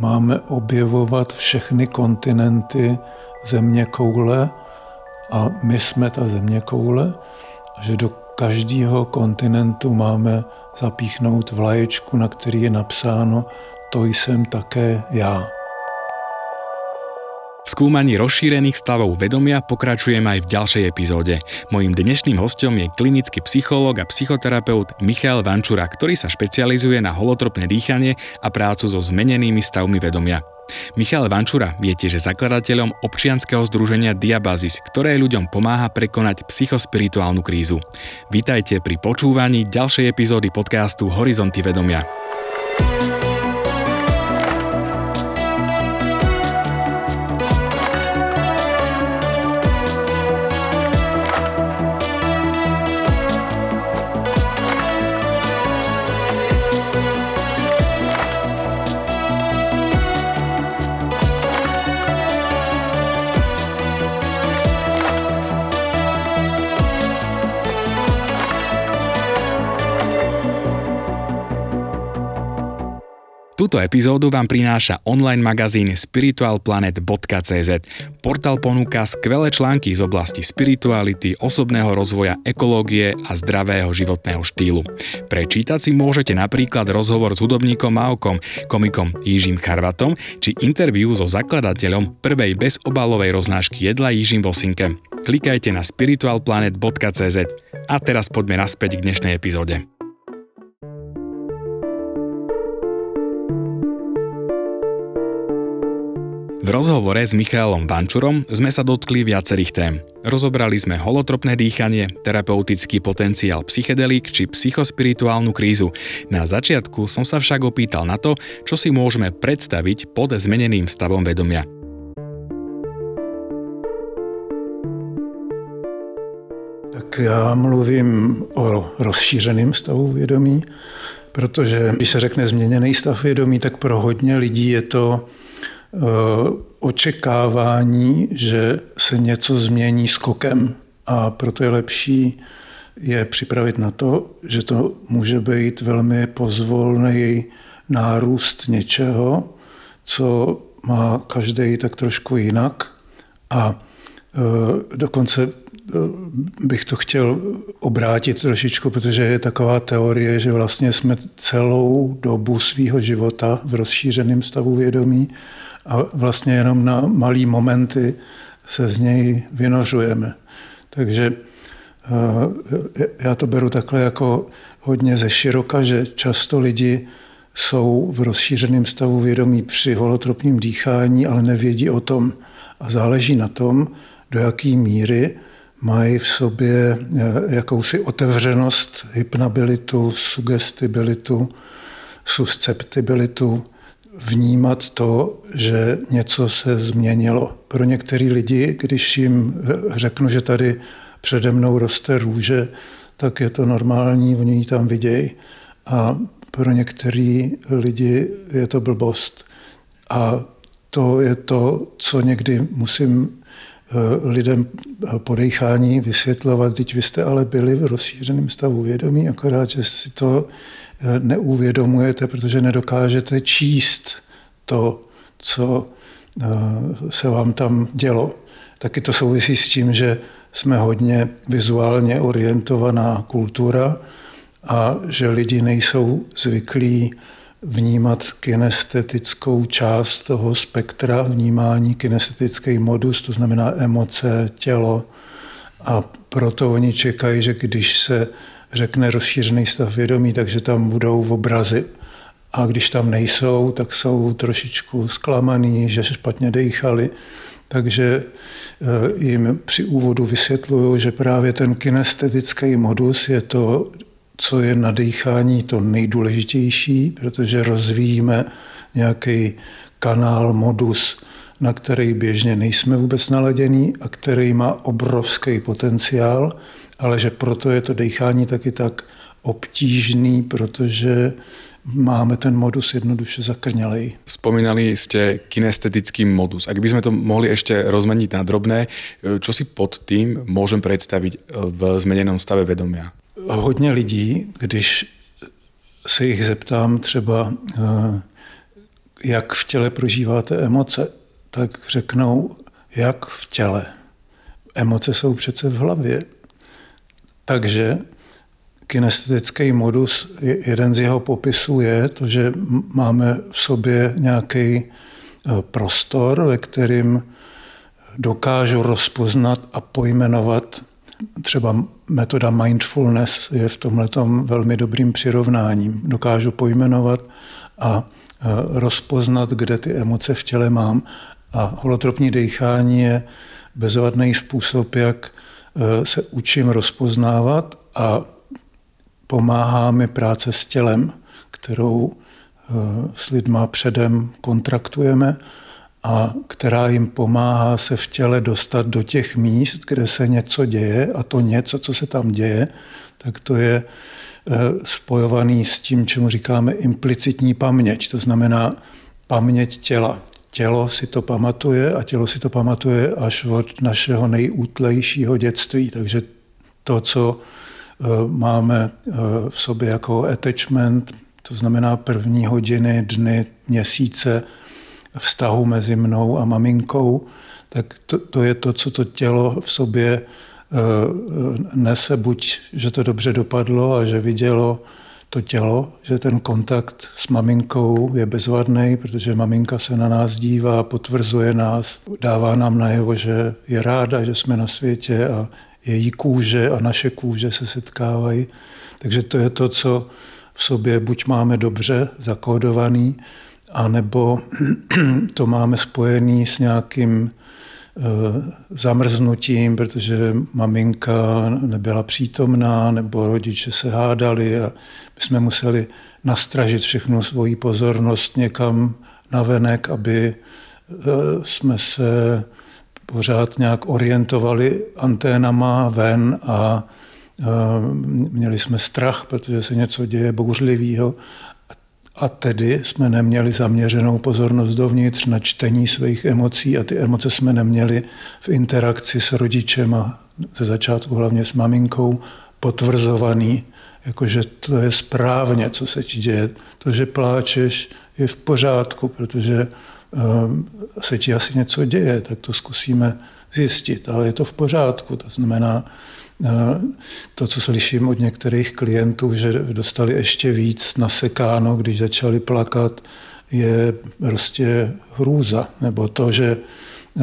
máme objevovat všechny kontinenty země koule a my jsme ta země koule že do každého kontinentu máme zapíchnout vlaječku, na který je napsáno to jsem také já. Skúmaní rozšírených stavov vedomia pokračujem aj v ďalšej epizóde. Mojím dnešným hostom je klinický psychológ a psychoterapeut Michal Vančura, ktorý sa špecializuje na holotropné dýchanie a prácu so zmenenými stavmi vedomia. Michal Vančura je tiež zakladateľom občianskeho združenia Diabazis, ktoré ľuďom pomáha prekonať psychospirituálnu krízu. Vítajte pri počúvaní ďalšej epizódy podcastu Horizonty vedomia. Túto epizódu vám prináša online magazín spiritualplanet.cz. Portál ponúka skvelé články z oblasti spirituality, osobného rozvoja, ekológie a zdravého životného štýlu. Prečítať si môžete napríklad rozhovor s hudobníkom Maokom, komikom Jižím Charvatom či interviu so zakladateľom prvej bezobalovej roznášky jedla Jižím Vosinke. Klikajte na spiritualplanet.cz. A teraz poďme naspäť k dnešnej epizóde. V rozhovore s Michailom Vančurom sme sa dotkli viacerých tém. Rozobrali sme holotropné dýchanie, terapeutický potenciál psychedelík či psychospirituálnu krízu. Na začiatku som sa však opýtal na to, čo si môžeme predstaviť pod zmeneným stavom vedomia. Tak já mluvím o rozšířeném stavu vědomí, protože když se řekne změněný stav vědomí, tak pro hodně lidí je to očekávání, že se něco změní skokem. A proto je lepší je připravit na to, že to může být velmi pozvolný nárůst něčeho, co má každý tak trošku jinak. A eh, dokonce eh, bych to chtěl obrátit trošičku, protože je taková teorie, že vlastně jsme celou dobu svého života v rozšířeném stavu vědomí a vlastně jenom na malý momenty se z něj vynořujeme. Takže eh, já to beru takhle jako hodně ze široka, že často lidi jsou v rozšířeném stavu vědomí při holotropním dýchání, ale nevědí o tom. A záleží na tom, do jaké míry mají v sobě eh, jakousi otevřenost, hypnabilitu, sugestibilitu, susceptibilitu, vnímat to, že něco se změnilo. Pro některé lidi, když jim řeknu, že tady přede mnou roste růže, tak je to normální, oni ji tam vidějí. A pro některé lidi je to blbost. A to je to, co někdy musím eh, lidem po dechání vysvětlovat, teď vy jste ale byli v rozšířeném stavu vědomí, akorát, že si to neuvědomujete, protože nedokážete číst to, co eh, se vám tam dělo. Taky to souvisí s tím, že jsme hodně vizuálně orientovaná kultura a že lidi nejsou zvyklí vnímat kinestetickou část toho spektra vnímání, kinestetický modus, to znamená emoce, tělo. A proto oni čekají, že když se řekne rozšířený stav vědomí, takže tam budou obrazy. A když tam nejsou, tak jsou trošičku zklamaný, že špatně dechali. Takže eh, jim při úvodu vysvětluju, že právě ten kinestetický modus je to, co je na dýchání to nejdůležitější, protože rozvíjíme nějaký kanál, modus, na který běžně nejsme vůbec naladění a který má obrovský potenciál ale že proto je to dechání taky tak obtížný, protože máme ten modus jednoduše zakrňalej. Spomínali ste kinestetický modus. By sme to mohli ešte rozmeniť na drobné, čo si pod tým môžem predstaviť v zmenenom stave vedomia? Hodně lidí, když se jich zeptám třeba, jak v těle prožíváte emoce, tak řeknou, jak v těle. Emoce jsou přece v hlavě. Takže kinestetický modus, jeden z jeho popisů je to, že máme v sobě nějaký eh, prostor, ve kterým dokážu rozpoznat a pojmenovat. Třeba metoda mindfulness je v tomhle velmi dobrým přirovnáním. Dokážu pojmenovat a eh, rozpoznat, kde ty emoce v těle mám. A holotropní dechání je bezvadný způsob, jak eh, se učím rozpoznávat a pomáhá mi práce s tělem, kterou eh, s lidma předem kontraktujeme a která jim pomáhá se v těle dostat do těch míst, kde se něco děje a to něco, co se tam děje, tak to je eh, spojovaný s tím, čemu říkáme implicitní paměť, to znamená paměť těla. Tělo si to pamatuje a tělo si to pamatuje až od našeho nejútlejšího dětství. Takže to, co Eh, máme eh, v sobě jako attachment, to znamená první hodiny, dny, měsíce vztahu mezi mnou a maminkou, tak to, to je to, co to tělo v sobě eh, nese, buď, že to dobře dopadlo a že vidělo to tělo, že ten kontakt s maminkou je bezvadný, protože maminka se na nás dívá, potvrzuje nás, dává nám najevo, že je ráda, že jsme na světě a její kůže a naše kůže se setkávají. Takže to je to, co v sobě buď máme dobře zakódovaný, anebo to máme spojený s nějakým eh, zamrznutím, protože maminka nebyla přítomná, nebo rodiče se hádali a my jsme museli nastražit všechnu svoji pozornost někam navenek, aby eh, jsme se pořád nějak orientovali anténama ven a měli jsme strach, protože se něco děje bouřlivého. A tedy jsme neměli zaměřenou pozornost dovnitř na čtení svých emocí a ty emoce jsme neměli v interakci s rodičem a ze začátku hlavně s maminkou potvrzovaný, jakože to je správně, co se ti děje. To, že pláčeš, je v pořádku, protože se ti asi něco děje, tak to zkusíme zjistit, ale je to v pořádku. To znamená, eh, to, co slyším od některých klientů, že dostali ještě víc nasekáno, když začali plakat, je prostě hrůza. Nebo to, že eh,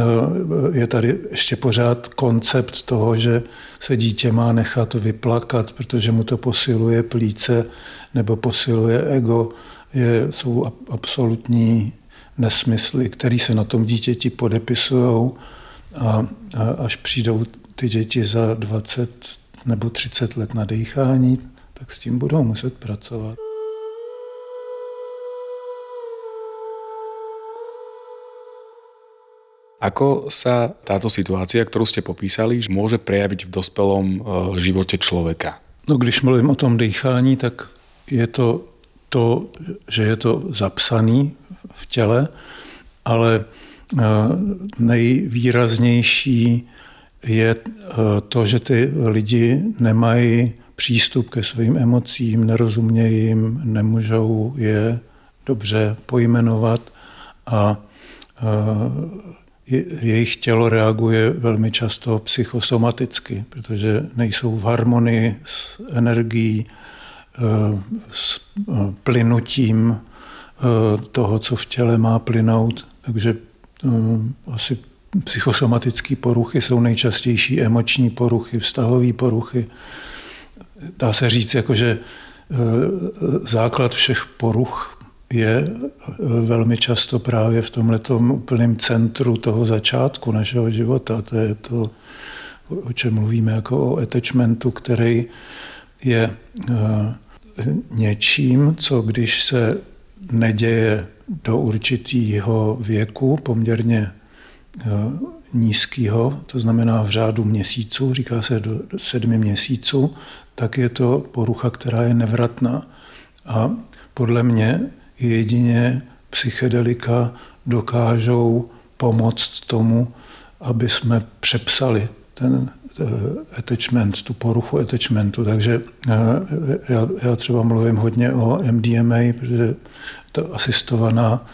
je tady ještě pořád koncept toho, že se dítě má nechat vyplakat, protože mu to posiluje plíce nebo posiluje ego, je, jsou absolutní nesmysly, které se na tom dítěti podepisují a, a až přijdou ty děti za 20 nebo 30 let na dýchání, tak s tím budou muset pracovat. Ako sa táto situácia, kterou jste popísali, může prejavit v dospělom eh, životě člověka? No, když mluvím o tom dýchání, tak je to to, že je to zapsaný v těle, ale eh, nejvýraznější je eh, to, že ty lidi nemají přístup ke svým emocím, nerozumějí jim, nemůžou je dobře pojmenovat a eh, jejich tělo reaguje velmi často psychosomaticky, protože nejsou v harmonii s energií, s plynutím Eh, toho, co v těle má plynout. Takže eh, asi psychosomatické poruchy jsou nejčastější emoční poruchy, vztahové poruchy. Dá se říct, jako, že eh, základ všech poruch je velmi často právě v tomhle úplném centru toho začátku našeho života. To je to, o čem mluvíme jako o attachmentu, který je něčím, co když se neděje do určitého věku, poměrně eh, nízkého, to znamená v řádu měsíců, říká se do sedmi měsíců, tak je to porucha, která je nevratná. A podle mě jedině psychedelika dokážou pomoct tomu, aby jsme přepsali ten attachment, tu poruchu attachmentu. Takže eh, já, já třeba mluvím hodně o MDMA, protože to asistovaná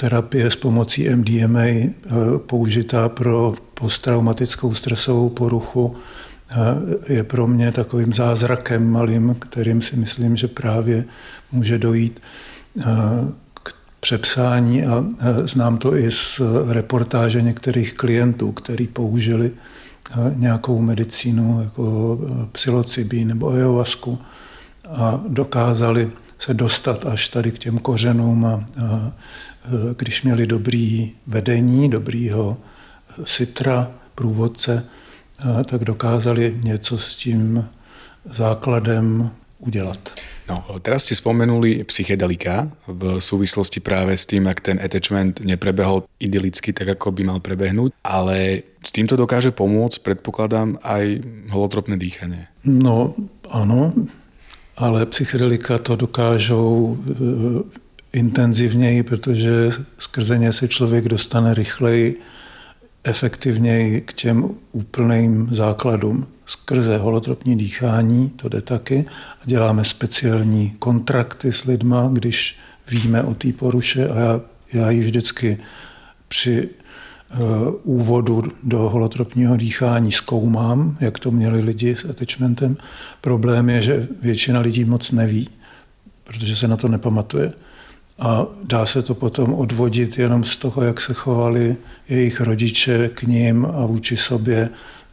terapie s pomocí MDMA eh, použitá pro posttraumatickou stresovou poruchu eh, je pro mě takovým zázrakem malým, kterým si myslím, že právě může dojít eh, k přepsání a znám to i z reportáže některých klientů, kteří použili nějakou medicínu jako psilocybin nebo ayahuasku a dokázali se dostat až tady k těm kořenům a, a když měli dobrý vedení, dobrýho sitra, průvodce, tak dokázali něco s tím základem udělat. No, teraz ste spomenuli psychedelika v súvislosti práve s tým, ak ten attachment neprebehol idylicky tak, ako by mal prebehnúť, ale s týmto dokáže pomôcť, predpokladám, aj holotropné dýchanie. No, ano, ale psychedelika to dokážou intenzivněji, protože skrze ně se člověk dostane rychleji, efektivněji k těm úplným základům. Skrze holotropní dýchání, to jde taky, a děláme speciální kontrakty s lidma, když víme o té poruše a já, já ji vždycky při uh, úvodu do holotropního dýchání zkoumám, jak to měli lidi s attachmentem. Problém je, že většina lidí moc neví, protože se na to nepamatuje a dá se to potom odvodit jenom z toho, jak se chovali jejich rodiče k ním a vůči sobě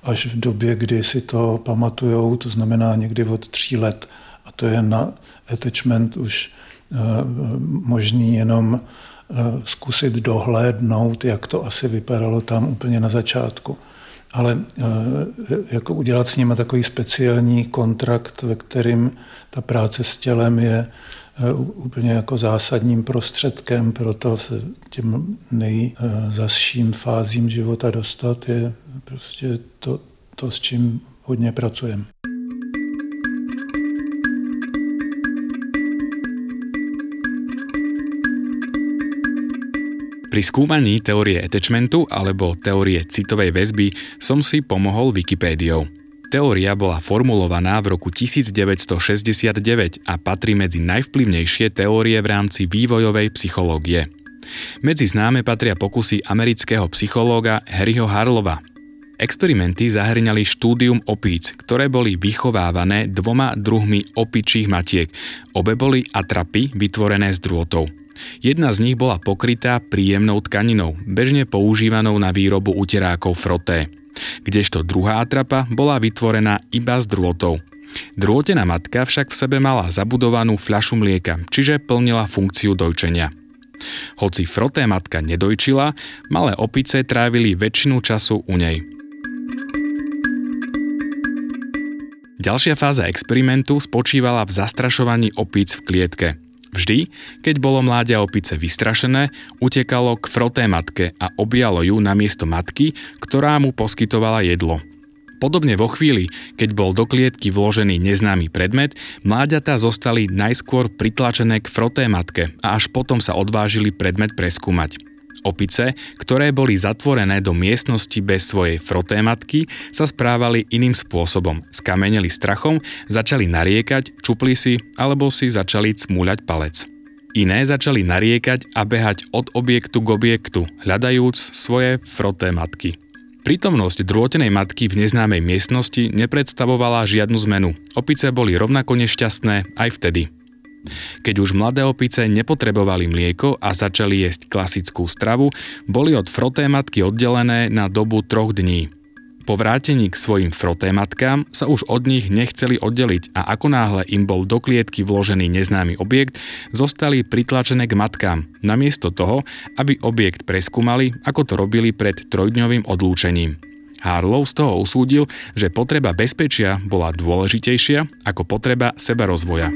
až v době, kdy si to pamatujou, to znamená někdy od tří let. A to je na attachment už uh, možný jenom uh, zkusit dohlédnout, jak to asi vypadalo tam úplně na začátku. Ale uh, jako udělat s nimi takový speciální kontrakt, ve kterým ta práce s tělem je Eh, úplně jako zásadním prostředkem pro to se těm nejzasším fázím života dostat, je prostě to, to s čím hodně pracujeme. Pri skúmaní teórie attachmentu alebo teórie citovej väzby som si pomohol Wikipédiou. Teória bola formulovaná v roku 1969 a patrí medzi najvplyvnejšie teórie v rámci vývojovej psychológie. Medzi známe patria pokusy amerického psychológa Harryho Harlova. Experimenty zahrňali štúdium opíc, ktoré boli vychovávané dvoma druhmi opičích matiek. Obe boli atrapy vytvorené z drôtov. Jedna z nich bola pokrytá príjemnou tkaninou, bežne používanou na výrobu uterákov froté kdežto druhá atrapa bola vytvorená iba z drôtov. Drôtená matka však v sebe mala zabudovanú fľašu mlieka, čiže plnila funkciu dojčenia. Hoci froté matka nedojčila, malé opice trávili väčšinu času u nej. Ďalšia fáza experimentu spočívala v zastrašovaní opíc v klietke – Vždy, keď bolo mláďa opice vystrašené, utekalo k froté matke a objalo ju na miesto matky, ktorá mu poskytovala jedlo. Podobne vo chvíli, keď bol do klietky vložený neznámy predmet, mláďatá zostali najskôr pritlačené k froté matke a až potom sa odvážili predmet preskúmať. Opice, ktoré boli zatvorené do miestnosti bez svojej froté matky, sa správali iným spôsobom. Skameneli strachom, začali nariekať, čupli si alebo si začali cmúľať palec. Iné začali nariekať a behať od objektu k objektu, hľadajúc svoje froté matky. Prítomnosť drôtenej matky v neznámej miestnosti nepredstavovala žiadnu zmenu. Opice boli rovnako nešťastné aj vtedy. Keď už mladé opice nepotrebovali mlieko a začali jesť klasickú stravu, boli od frotématky oddelené na dobu troch dní. Po vrátení k svojim frotématkám sa už od nich nechceli oddeliť a ako náhle im bol do klietky vložený neznámy objekt, zostali pritlačené k matkám, namiesto toho, aby objekt preskúmali, ako to robili pred trojdňovým odlúčením. Harlow z toho usúdil, že potreba bezpečia bola dôležitejšia ako potreba seba rozvoja.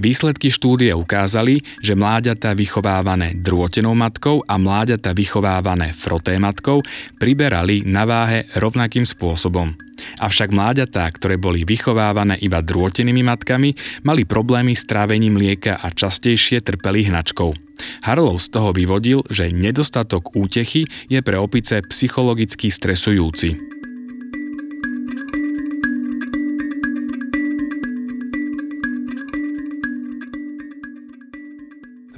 Výsledky štúdie ukázali, že mláďata vychovávané drôtenou matkou a mláďata vychovávané froté matkou priberali na váhe rovnakým spôsobom. Avšak mláďatá, ktoré boli vychovávané iba drôtenými matkami, mali problémy s trávením mlieka a častejšie trpeli hnačkou. Harlow z toho vyvodil, že nedostatok útechy je pre opice psychologicky stresujúci.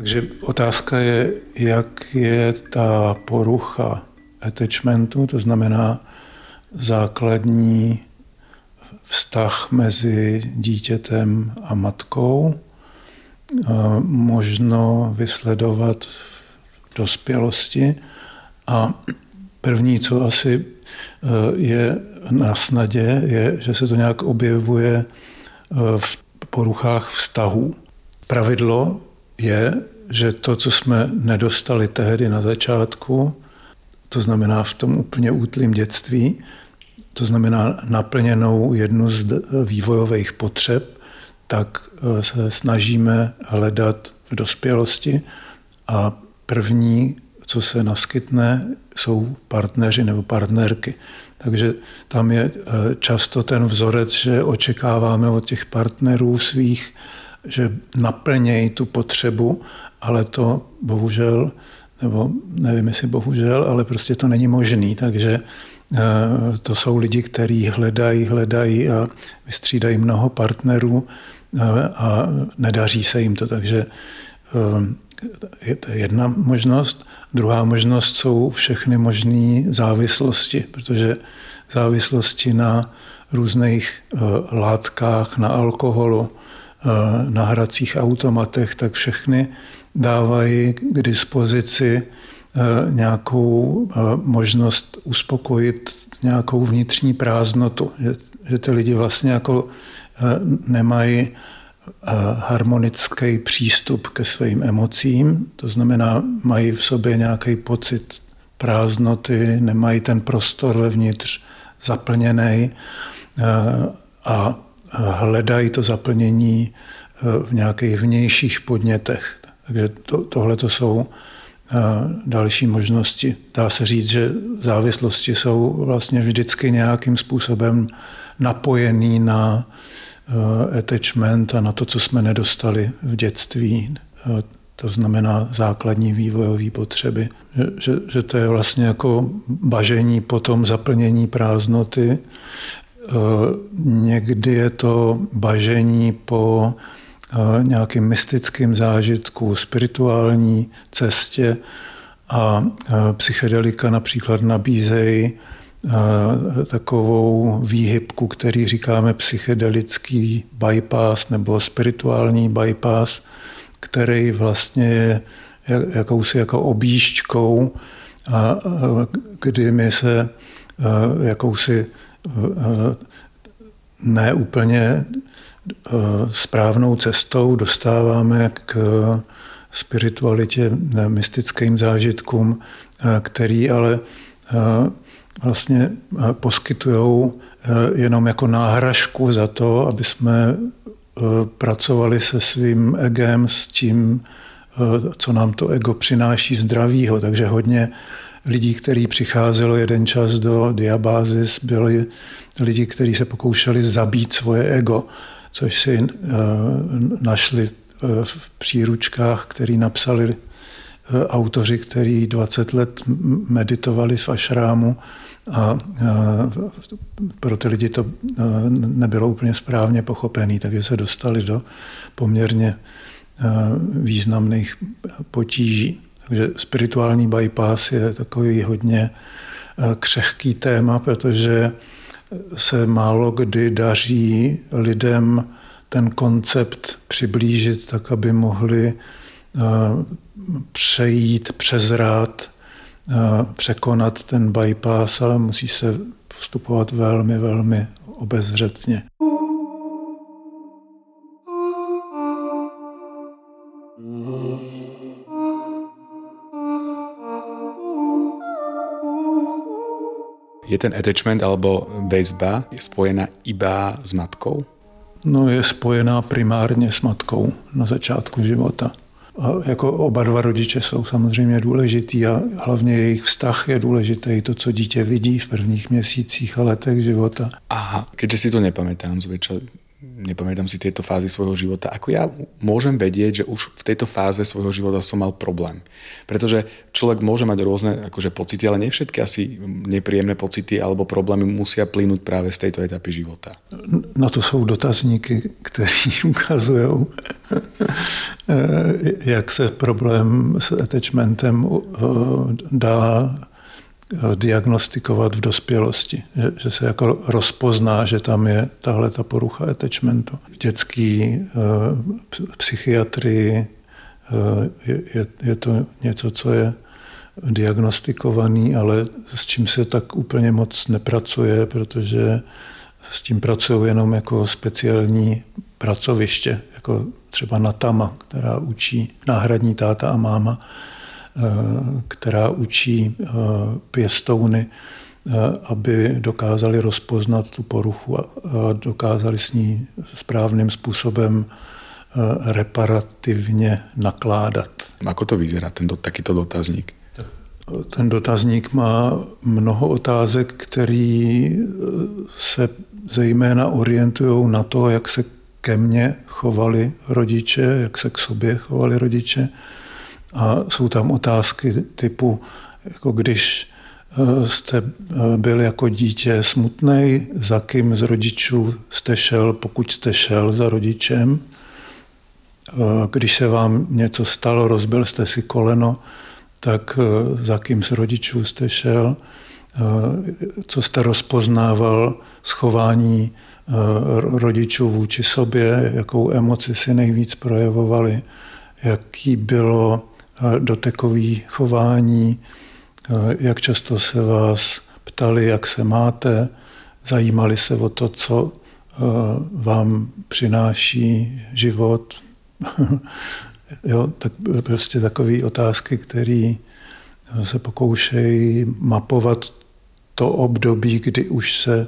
Takže otázka je, jak je ta porucha attachmentu, to znamená základní vztah mezi dítětem a matkou, možno vysledovat v dospělosti. A první, co asi eh, je na snadě, je, že se to nějak objevuje eh, v poruchách vztahů. Pravidlo je, že to, co jsme nedostali tehdy na začátku, to znamená v tom úplně útlém dětství, to znamená naplněnou jednu z vývojových potřeb, tak eh, se snažíme hledat v dospělosti a první, co se naskytne, jsou partneři nebo partnerky. Takže tam je eh, často ten vzorec, že očekáváme od těch partnerů svých, že naplnějí tu potřebu, ale to bohužel, nebo nevím jestli bohužel, ale prostě to není možný. Takže eh, to jsou lidi, kteří hledají, hledají a vystřídají mnoho partnerů a nedaří se jim to. Takže je to jedna možnost. Druhá možnost jsou všechny možné závislosti, protože závislosti na různých eh, látkách, na alkoholu, eh, na hracích automatech, tak všechny dávají k dispozici eh, nějakou možnost uspokojit nějakou vnitřní prázdnotu, že ty lidi vlastně jako nemají harmonický přístup ke svým emocím, to znamená, mají v sobě nějaký pocit prázdnoty, nemají ten prostor vevnitř zaplněný a hledají to zaplnění v nějakých vnějších podnětech. Takže to, tohle to jsou další možnosti. Dá se říct, že závislosti jsou vlastně vždycky nějakým způsobem napojený na Eh, attachment a na to, co jsme nedostali v dětství. Eh, to znamená základní vývojové potřeby. Že, že, že to je vlastně jako bažení po tom zaplnění prázdnoty. Eh, někdy je to bažení po nějakým mystickým zážitku, spirituální cestě a psychedelika například nabízejí takovou výhybku, který říkáme psychedelický bypass nebo spirituální bypass, který vlastně je jakousi jako objížďkou, kdy my se jakousi neúplně správnou cestou dostáváme k spiritualitě, mystickým zážitkům, který ale vlastně eh, poskytují eh, jenom jako náhražku za to, aby jsme eh, pracovali se svým egem, s tím, co nám to ego přináší zdravýho. Takže hodně lidí, kteří přicházelo jeden čas do diabázis, byli lidi, kteří se pokoušeli zabít svoje ego, což si našli v příručkách, který napsali autoři, kteří 20 let meditovali v ašrámu a pro ty lidi to nebylo úplně správně pochopené, takže se dostali do poměrně významných potíží. Takže spirituální bypass je takový hodně křehký téma, protože se málo kdy daří lidem ten koncept přiblížit tak, aby mohli přejít přes rád překonat ten bypass, ale musí se postupovat velmi, velmi obezřetně. Je ten attachment alebo väzba je spojená iba s matkou? No je spojená primárně s matkou na začátku života. A jako oba dva rodiče jsou samozřejmě důležitý a hlavně jejich vztah je důležitý, to, co dítě vidí v prvních měsících a letech života. A keďže si to nepamätám zväčša, nepamätám si tieto fázy svojho života, ako ja môžem vedieť, že už v tejto fáze svojho života som mal problém. Pretože človek môže mať rôzne akože, pocity, ale nie všetky asi nepríjemné pocity alebo problémy musia plynúť práve z tejto etapy života. Na to jsou dotazníky, které ukazují, jak se problém s attachmentem dá Eh, diagnostikovat v dospělosti, že, že se jako rozpozná, že tam je tahle ta porucha attachmentu. V dětský e, psychiatrii e, je, je, je to něco, co je diagnostikovaný, ale s čím se tak úplně moc nepracuje, protože s tím pracují jenom jako speciální pracoviště, jako třeba Natama, která učí náhradní táta a máma Eh, která učí eh, pěstouny, eh, aby dokázali rozpoznat tu poruchu a dokázali s ní správným způsobem reparativně nakládat. Ako to vyzerá, tento, takýto dotazník? Ten dotazník má mnoho otázek, které se zejména orientují na to, jak se ke mně chovali rodiče, jak se k sobě chovali rodiče, a jsou tam otázky typu, jako když eh, jste eh, byl jako dítě smutný, za kým z rodičů jste šel, pokud jste šel za rodičem. Eh, když se vám něco stalo, rozbil jste si koleno, tak za kým z rodičů jste šel, co jste rozpoznával schování rodičů vůči sobě, jakou emoci si nejvíc projevovali, jaký bylo dotekové chování, jak často se vás ptali, jak se máte, zajímali se o to, co vám přináší život. jo, tak prostě takové otázky, které se pokoušejí mapovat to období, kdy už se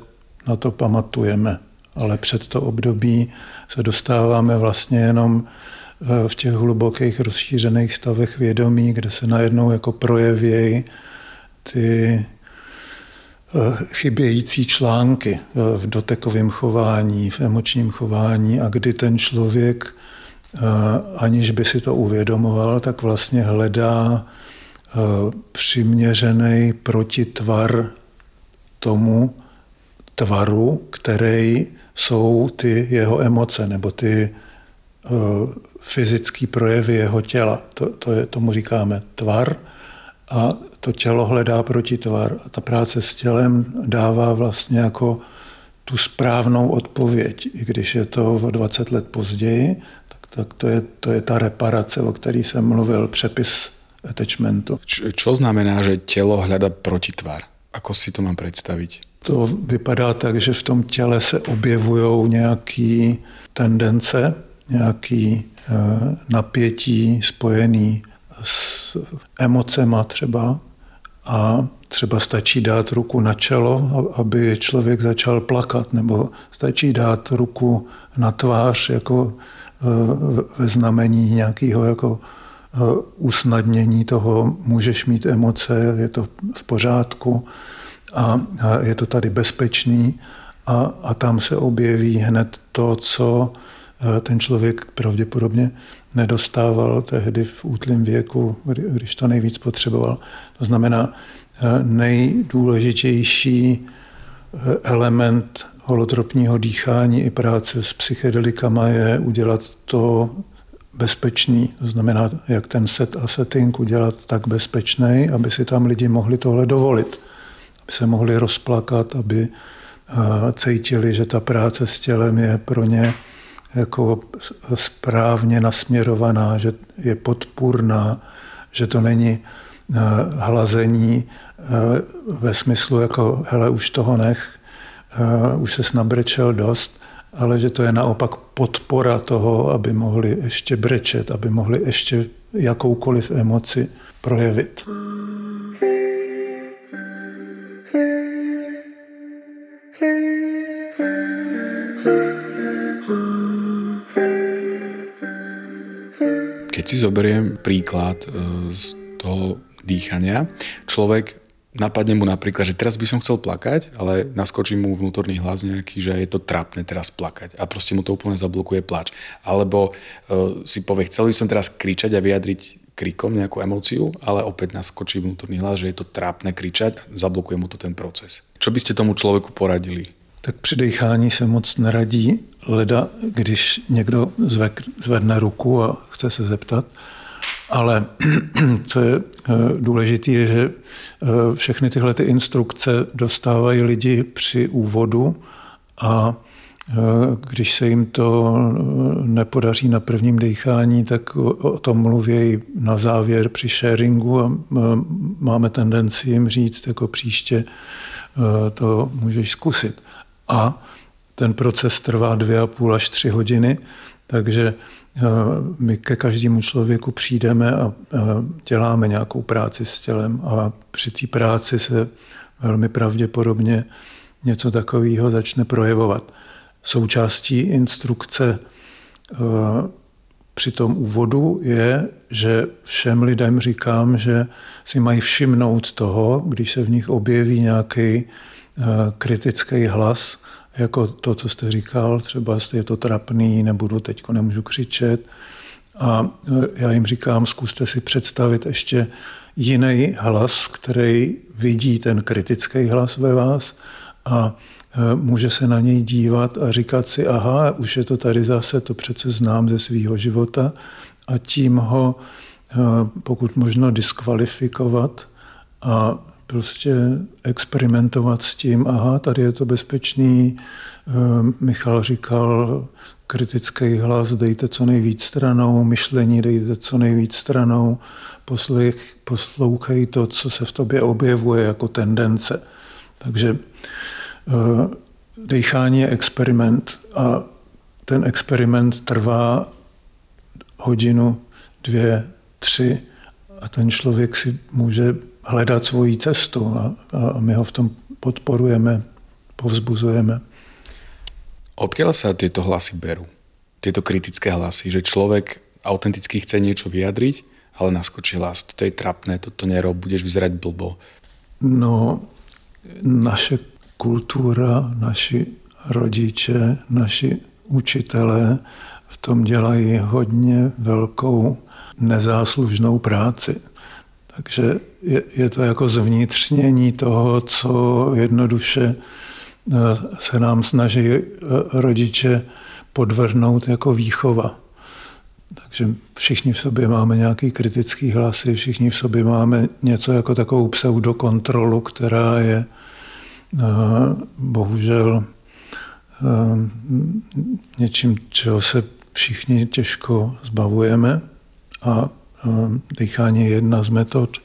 na to pamatujeme. Ale před to období se dostáváme vlastně jenom v těch hlubokých rozšířených stavech vědomí, kde se najednou jako projevějí ty eh, chybějící články eh, v dotekovém chování, v emočním chování. A kdy ten člověk, aniž by si to uvědomoval, tak vlastně hledá přiměřený protitvar tomu tvaru, který jsou ty jeho emoce nebo ty fyzický projevy jeho těla. To, to je, tomu říkáme tvar a to tělo hledá protitvar. A ta práce s tělem dává vlastně jako tu správnou odpověď, i když je to o 20 let později, tak, tak to, je, to je ta reparace, o který jsem mluvil, přepis attachmentu. Čo znamená, že tělo hledá protitvar? Ako si to mám představit? To vypadá tak, že v tom těle se objevují nějaké tendence, nějaký Eh, napětí spojený s emocema třeba a třeba stačí dát ruku na čelo, aby člověk začal plakat, nebo stačí dát ruku na tvář jako eh, ve znamení nějakého jako eh, usnadnění toho, můžeš mít emoce, je to v pořádku a, je to tady bezpečný a, a tam se objeví hned to, co ten člověk pravděpodobně nedostával tehdy v útlém věku, když to nejvíc potřeboval. To znamená, eh, nejdůležitější eh, element holotropního dýchání i práce s psychedelikama je udělat to bezpečný. To znamená, jak ten set a setting udělat tak bezpečný, aby si tam lidi mohli tohle dovolit. Aby se mohli rozplakat, aby eh, cítili, že ta práce s tělem je pro ně jako správně nasměrovaná, že je podpůrná, že to není eh, hlazení eh, ve smyslu jako hele, už toho nech, eh, už se snabrečel dost, ale že to je naopak podpora toho, aby mohli ještě brečet, aby mohli ještě jakoukoliv emoci projevit. Keď si zoberiem príklad e, z toho dýchania, človek napadne mu napríklad, že teraz by som chcel plakať, ale naskočí mu vnútorný hlas nejaký, že je to trápne teraz plakať a proste mu to úplne zablokuje plač. Alebo uh, si povie, chcel by som teraz kričať a vyjadriť krikom nejakú emóciu, ale opäť naskočí vnútorný hlas, že je to trápne kričať a zablokuje mu to ten proces. Čo by ste tomu človeku poradili? Tak při dechání se moc neradí leda, když někdo zvedne ruku a chce se zeptat, ale co je eh, důležité, je, že eh, všechny tyhle ty instrukce dostávají lidi při úvodu a eh, když se jim to nepodaří na prvním dechání, tak o tom mluví na závěr při sharingu a máme tendenci jim říct, jako příště to můžeš zkusit. A ten proces trvá dvě a půl až tři hodiny, takže my ke každému člověku přijdeme a děláme nějakou práci s tělem a při té práci se velmi pravděpodobně něco takového začne projevovat. Součástí instrukce při tom úvodu je, že všem lidem říkám, že si mají všimnout toho, když se v nich objeví nějaký kritický hlas, jako to, co jste říkal, třeba je to trapný, nebudu teď, nemůžu křičet. A e, já jim říkám, zkuste si představit ještě jiný hlas, který vidí ten kritický hlas ve vás a e, může se na něj dívat a říkat si, aha, už je to tady zase, to přece znám ze svého života a tím ho pokud možno diskvalifikovat a prostě experimentovat s tím, aha, tady je to bezpečný. Ehm, Michal říkal, kritický hlas dejte co nejvíc stranou, myšlení dejte co nejvíc stranou, poslech, poslouchej to, co se v tobě objevuje jako tendence. Takže ehm, dechání je experiment a ten experiment trvá hodinu, dvě, tři a ten člověk si může hledat svoji cestu a, a my ho v tom podporujeme, povzbuzujeme. Odkiaľ sa tieto hlasy berú? Tieto kritické hlasy, že človek autenticky chce niečo vyjadriť, ale naskočí hlas, toto je trapné, toto nerob, budeš vyzerať blbo. No, naše kultura, naši rodiče, naši učitelé v tom dělají hodně velkou nezáslužnou práci. Takže je, je to jako zvnitřnění toho, co jednoduše eh, se nám snaží eh, rodiče podvrhnout jako výchova. Takže všichni v sobě máme nějaký kritický hlasy, všichni v sobě máme něco jako takovou pseudokontrolu, která je eh, bohužel něčím, čeho se všichni těžko zbavujeme. A dýchání je jedna z metod.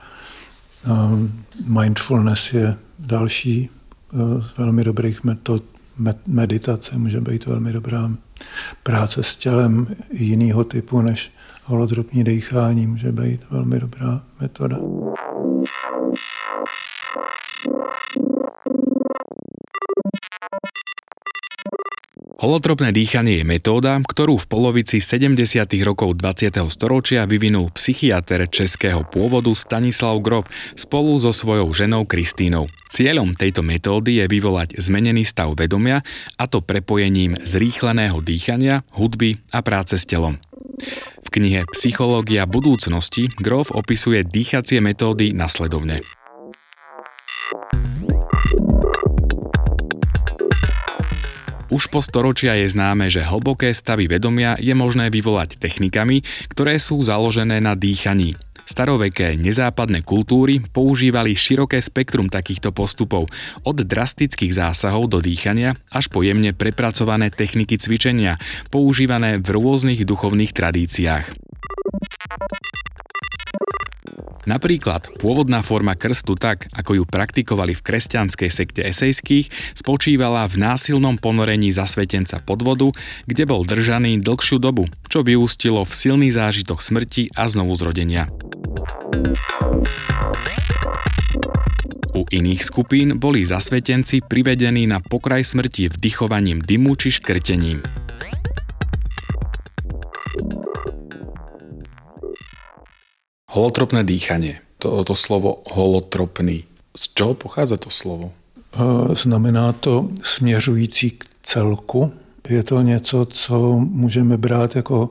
Mindfulness je další z velmi dobrých metod. Meditace může být velmi dobrá. Práce s tělem jiného typu než holotropní dýchání může být velmi dobrá metoda. Holotropné dýchanie je metóda, ktorú v polovici 70. rokov 20. storočia vyvinul psychiatr českého pôvodu Stanislav Grof spolu so svojou ženou Kristínou. Cieľom tejto metódy je vyvolať zmenený stav vedomia, a to prepojením zrýchleného dýchania, hudby a práce s telom. V knihe Psychológia budúcnosti Grof opisuje dýchacie metódy nasledovne. Už po storočia je známe, že hlboké stavy vedomia je možné vyvolať technikami, ktoré sú založené na dýchaní. Staroveké nezápadné kultúry používali široké spektrum takýchto postupov, od drastických zásahov do dýchania až po jemne prepracované techniky cvičenia, používané v rôznych duchovných tradíciách. Napríklad pôvodná forma krstu tak, ako ju praktikovali v kresťanskej sekte esejských, spočívala v násilnom ponorení zasvetenca pod vodu, kde bol držaný dlhšiu dobu, čo vyústilo v silný zážitok smrti a znovu zrodenia. U iných skupín boli zasvetenci privedení na pokraj smrti vdychovaním dymu či škrtením. Holotropné dýchanie. To, to slovo holotropný. Z čeho pochází to slovo? Znamená to směřující k celku. Je to něco, co můžeme brát jako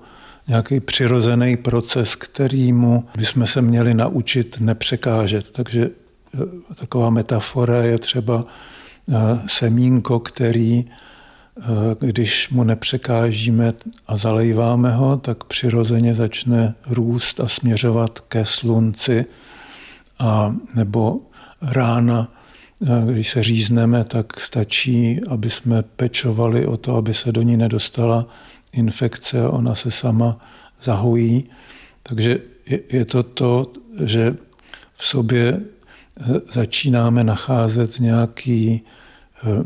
nějaký přirozený proces, kterýmu bychom se měli naučit nepřekážet. Takže e, taková metafora je třeba e, semínko, který, když mu nepřekážíme a zalejváme ho, tak přirozeně začne růst a směřovat ke slunci. A nebo rána, když se řízneme, tak stačí, aby jsme pečovali o to, aby se do ní nedostala infekce a ona se sama zahojí. Takže je to to, že v sobě eh, začínáme nacházet nějaké eh,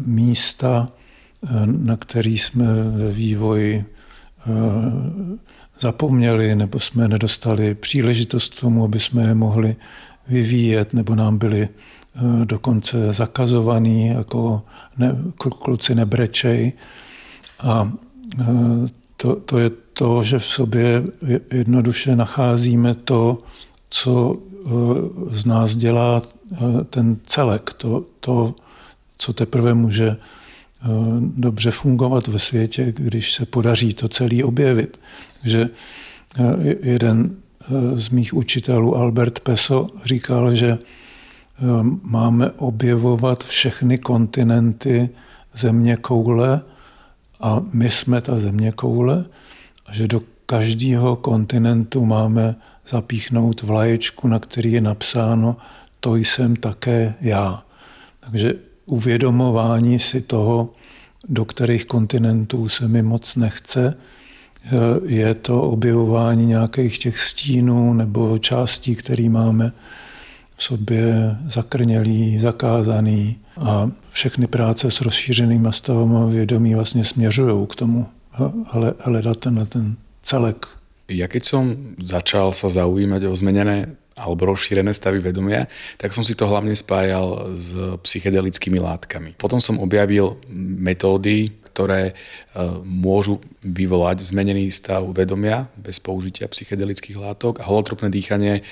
místa, eh, na který jsme ve vývoji zapomněli nebo jsme nedostali příležitost k tomu, aby jsme je mohli vyvíjet nebo nám byli dokonce zakazovaný, jako ne, kluci nebrečej. A to, to je to, že v sobě jednoduše nacházíme to, co eh, z nás dělá eh, ten celek, to, to co teprve může eh, dobře fungovat ve světě, když se podaří to celý objevit. Takže jeden z mých učitelů, Albert Peso, říkal, že máme objevovat všechny kontinenty země koule a my jsme ta země koule a že do každého kontinentu máme zapíchnout vlaječku, na který je napsáno to jsem také já. Takže uvědomování si toho, do kterých kontinentů se mi moc nechce, je to objevování nějakých těch stínů nebo částí, které máme v sobě zakrnělý, zakázaný a všechny práce s rozšířeným stavem vědomí vlastně směřují k tomu hledat ten, ten celek. Ja keď som začal sa zaujímať o zmenené alebo rozšírené stavy vedomia, tak som si to hlavne spájal s psychedelickými látkami. Potom som objavil metódy, ktoré e, môžu vyvolať zmenený stav vedomia bez použitia psychedelických látok a holotropné dýchanie e,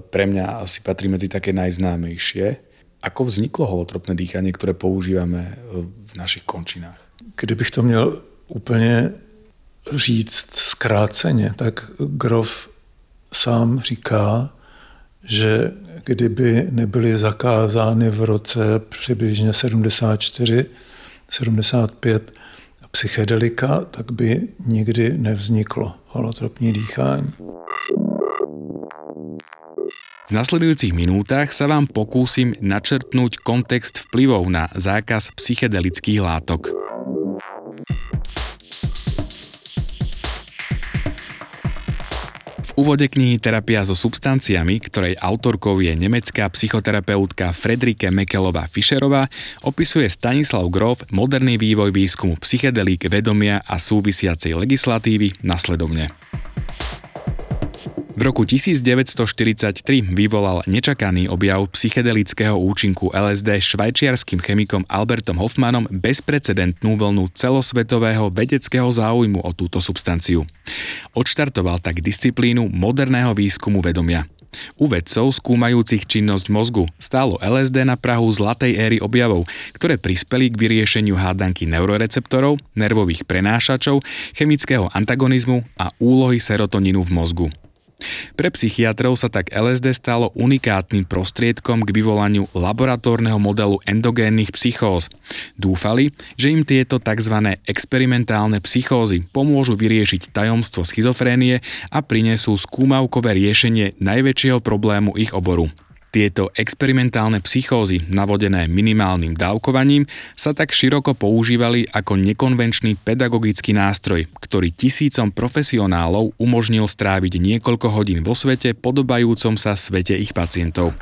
pre mňa asi patrí medzi také najznámejšie. Ako vzniklo holotropné dýchanie, ktoré používame e, v našich končinách? Kdybych to měl úplně říct zkráceně, tak Grof sám říká, že kdyby nebyly zakázány v roce přibližně 74, 75 psychedelika, tak by nikdy nevzniklo holotropní dýchání. V nasledujúcich minútach sa vám pokúsim načrtnúť kontext vplyvov na zákaz psychedelických látok. Úvode knihy Terapia so substanciami, ktorej autorkou je nemecká psychoterapeutka Fredrike Mekelová Fischerová, opisuje Stanislav Grof moderný vývoj výskumu psychedelík vedomia a súvisiacej legislatívy nasledovne. V roku 1943 vyvolal nečakaný objav psychedelického účinku LSD švajčiarským chemikom Albertom Hoffmanom bezprecedentnú vlnu celosvetového vedeckého záujmu o túto substanciu. Odštartoval tak disciplínu moderného výskumu vedomia. U vedcov skúmajúcich činnosť mozgu stálo LSD na Prahu zlatej éry objavov, ktoré prispeli k vyriešeniu hádanky neuroreceptorov, nervových prenášačov, chemického antagonizmu a úlohy serotonínu v mozgu. Pre psychiatrov sa tak LSD stalo unikátnym prostriedkom k vyvolaniu laboratórneho modelu endogénnych psychóz. Dúfali, že im tieto tzv. experimentálne psychózy pomôžu vyriešiť tajomstvo schizofrénie a prinesú skúmavkové riešenie najväčšieho problému ich oboru – tieto experimentálne psychózy, navodené minimálnym dávkovaním, sa tak široko používali ako nekonvenčný pedagogický nástroj, ktorý tisícom profesionálov umožnil stráviť niekoľko hodín vo svete podobajúcom sa svete ich pacientov.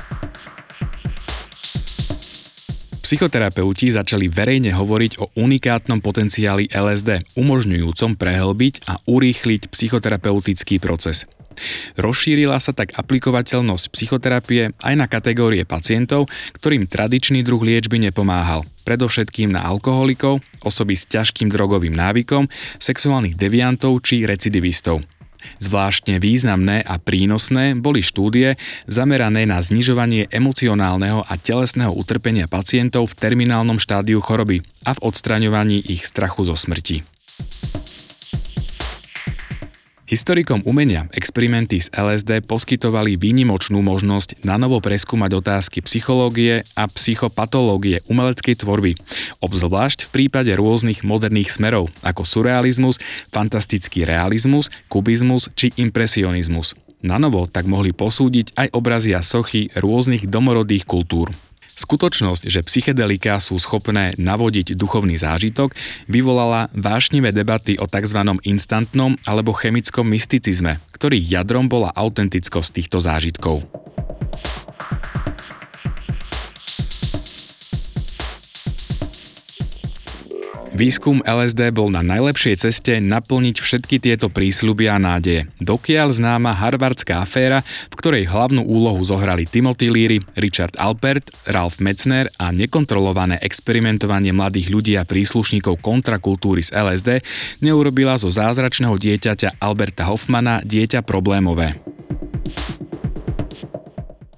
Psychoterapeuti začali verejne hovoriť o unikátnom potenciáli LSD, umožňujúcom prehlbiť a urýchliť psychoterapeutický proces. Rozšírila sa tak aplikovateľnosť psychoterapie aj na kategórie pacientov, ktorým tradičný druh liečby nepomáhal. Predovšetkým na alkoholikov, osoby s ťažkým drogovým návykom, sexuálnych deviantov či recidivistov. Zvláštne významné a prínosné boli štúdie zamerané na znižovanie emocionálneho a telesného utrpenia pacientov v terminálnom štádiu choroby a v odstraňovaní ich strachu zo smrti. Historikom umenia experimenty z LSD poskytovali výnimočnú možnosť na novo preskúmať otázky psychológie a psychopatológie umeleckej tvorby, obzvlášť v prípade rôznych moderných smerov ako surrealizmus, fantastický realizmus, kubizmus či impresionizmus. Na novo tak mohli posúdiť aj obrazy a sochy rôznych domorodých kultúr. Skutočnosť, že psychedelika sú schopné navodiť duchovný zážitok, vyvolala vášnivé debaty o tzv. instantnom alebo chemickom mysticizme, ktorých jadrom bola autentickosť týchto zážitkov. Výskum LSD bol na najlepšej ceste naplniť všetky tieto prísľuby a nádeje. Dokiaľ známa harvardská aféra, v ktorej hlavnú úlohu zohrali Timothy Leary, Richard Alpert, Ralph Metzner a nekontrolované experimentovanie mladých ľudí a príslušníkov kontrakultúry z LSD, neurobila zo zázračného dieťaťa Alberta Hoffmana dieťa problémové.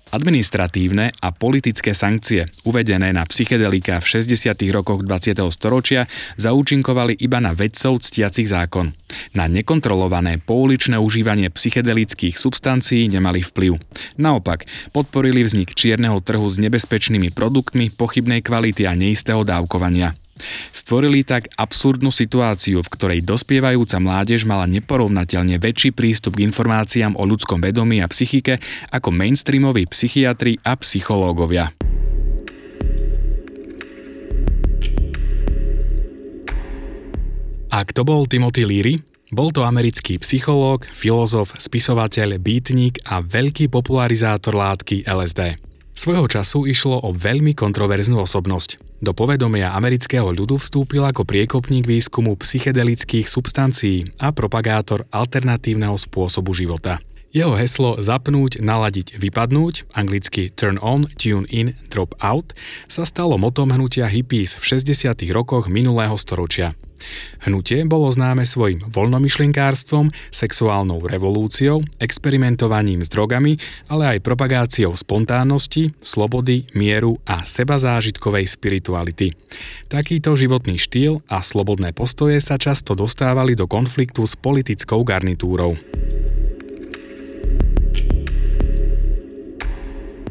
Administratívne a politické sankcie uvedené na psychedelika v 60. rokoch 20. storočia zaúčinkovali iba na vedcov ctiacich zákon. Na nekontrolované pouličné užívanie psychedelických substancií nemali vplyv. Naopak, podporili vznik čierneho trhu s nebezpečnými produktmi pochybnej kvality a neistého dávkovania. Stvorili tak absurdnú situáciu, v ktorej dospievajúca mládež mala neporovnateľne väčší prístup k informáciám o ľudskom vedomí a psychike ako mainstreamoví psychiatri a psychológovia. A kto bol Timothy Leary? Bol to americký psychológ, filozof, spisovateľ, býtnik a veľký popularizátor látky LSD. Svojho času išlo o veľmi kontroverznú osobnosť. Do povedomia amerického ľudu vstúpil ako priekopník výskumu psychedelických substancií a propagátor alternatívneho spôsobu života. Jeho heslo zapnúť, naladiť, vypadnúť, anglicky turn on, tune in, drop out, sa stalo motom hnutia hippies v 60. rokoch minulého storočia. Hnutie bolo známe svojim voľnomyšlenkárstvom, sexuálnou revolúciou, experimentovaním s drogami, ale aj propagáciou spontánnosti, slobody, mieru a sebazážitkovej spirituality. Takýto životný štýl a slobodné postoje sa často dostávali do konfliktu s politickou garnitúrou.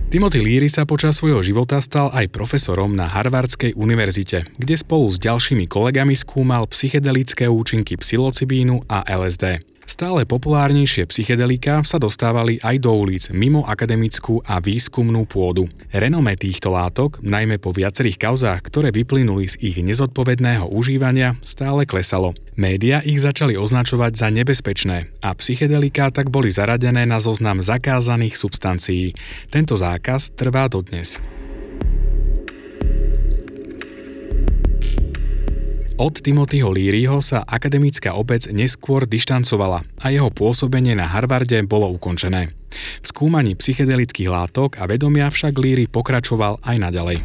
Timothy Leary sa počas svojho života stal aj profesorom na Harvardskej univerzite, kde spolu s ďalšími kolegami skúmal psychedelické účinky psilocibínu a LSD. Stále populárnejšie psychedelika sa dostávali aj do ulic mimo akademickú a výskumnú pôdu. Renome týchto látok, najmä po viacerých kauzách, ktoré vyplynuli z ich nezodpovedného užívania, stále klesalo. Média ich začali označovať za nebezpečné a psychedelika tak boli zaradené na zoznam zakázaných substancií. Tento zákaz trvá dodnes. Od Timothyho Learyho sa akademická obec neskôr dištancovala a jeho pôsobenie na Harvarde bolo ukončené. V skúmaní psychedelických látok a vedomia však Leary pokračoval aj naďalej.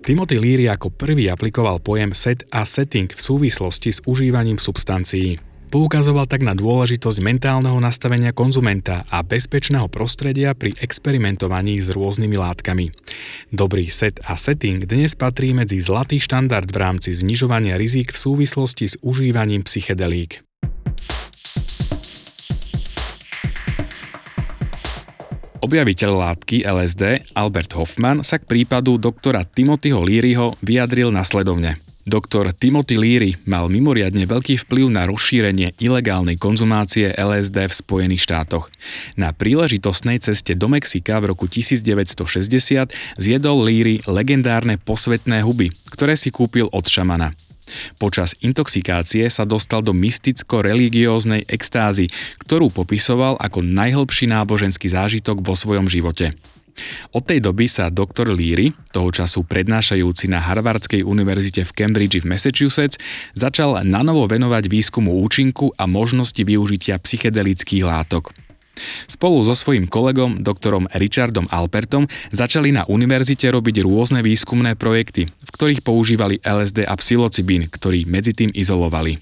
Timothy Leary ako prvý aplikoval pojem set a setting v súvislosti s užívaním substancií. Poukazoval tak na dôležitosť mentálneho nastavenia konzumenta a bezpečného prostredia pri experimentovaní s rôznymi látkami. Dobrý set a setting dnes patrí medzi zlatý štandard v rámci znižovania rizik v súvislosti s užívaním psychedelík. Objaviteľ látky LSD Albert Hoffman sa k prípadu doktora Timothyho Learyho vyjadril nasledovne – Doktor Timothy Leary mal mimoriadne veľký vplyv na rozšírenie ilegálnej konzumácie LSD v Spojených štátoch. Na príležitostnej ceste do Mexika v roku 1960 zjedol Leary legendárne posvetné huby, ktoré si kúpil od šamana. Počas intoxikácie sa dostal do mysticko-religióznej extázy, ktorú popisoval ako najhlbší náboženský zážitok vo svojom živote. Od tej doby sa doktor Leary, toho času prednášajúci na Harvardskej univerzite v Cambridge v Massachusetts, začal nanovo venovať výskumu účinku a možnosti využitia psychedelických látok. Spolu so svojím kolegom, doktorom Richardom Alpertom, začali na univerzite robiť rôzne výskumné projekty, v ktorých používali LSD a psilocibín, ktorý medzi tým izolovali.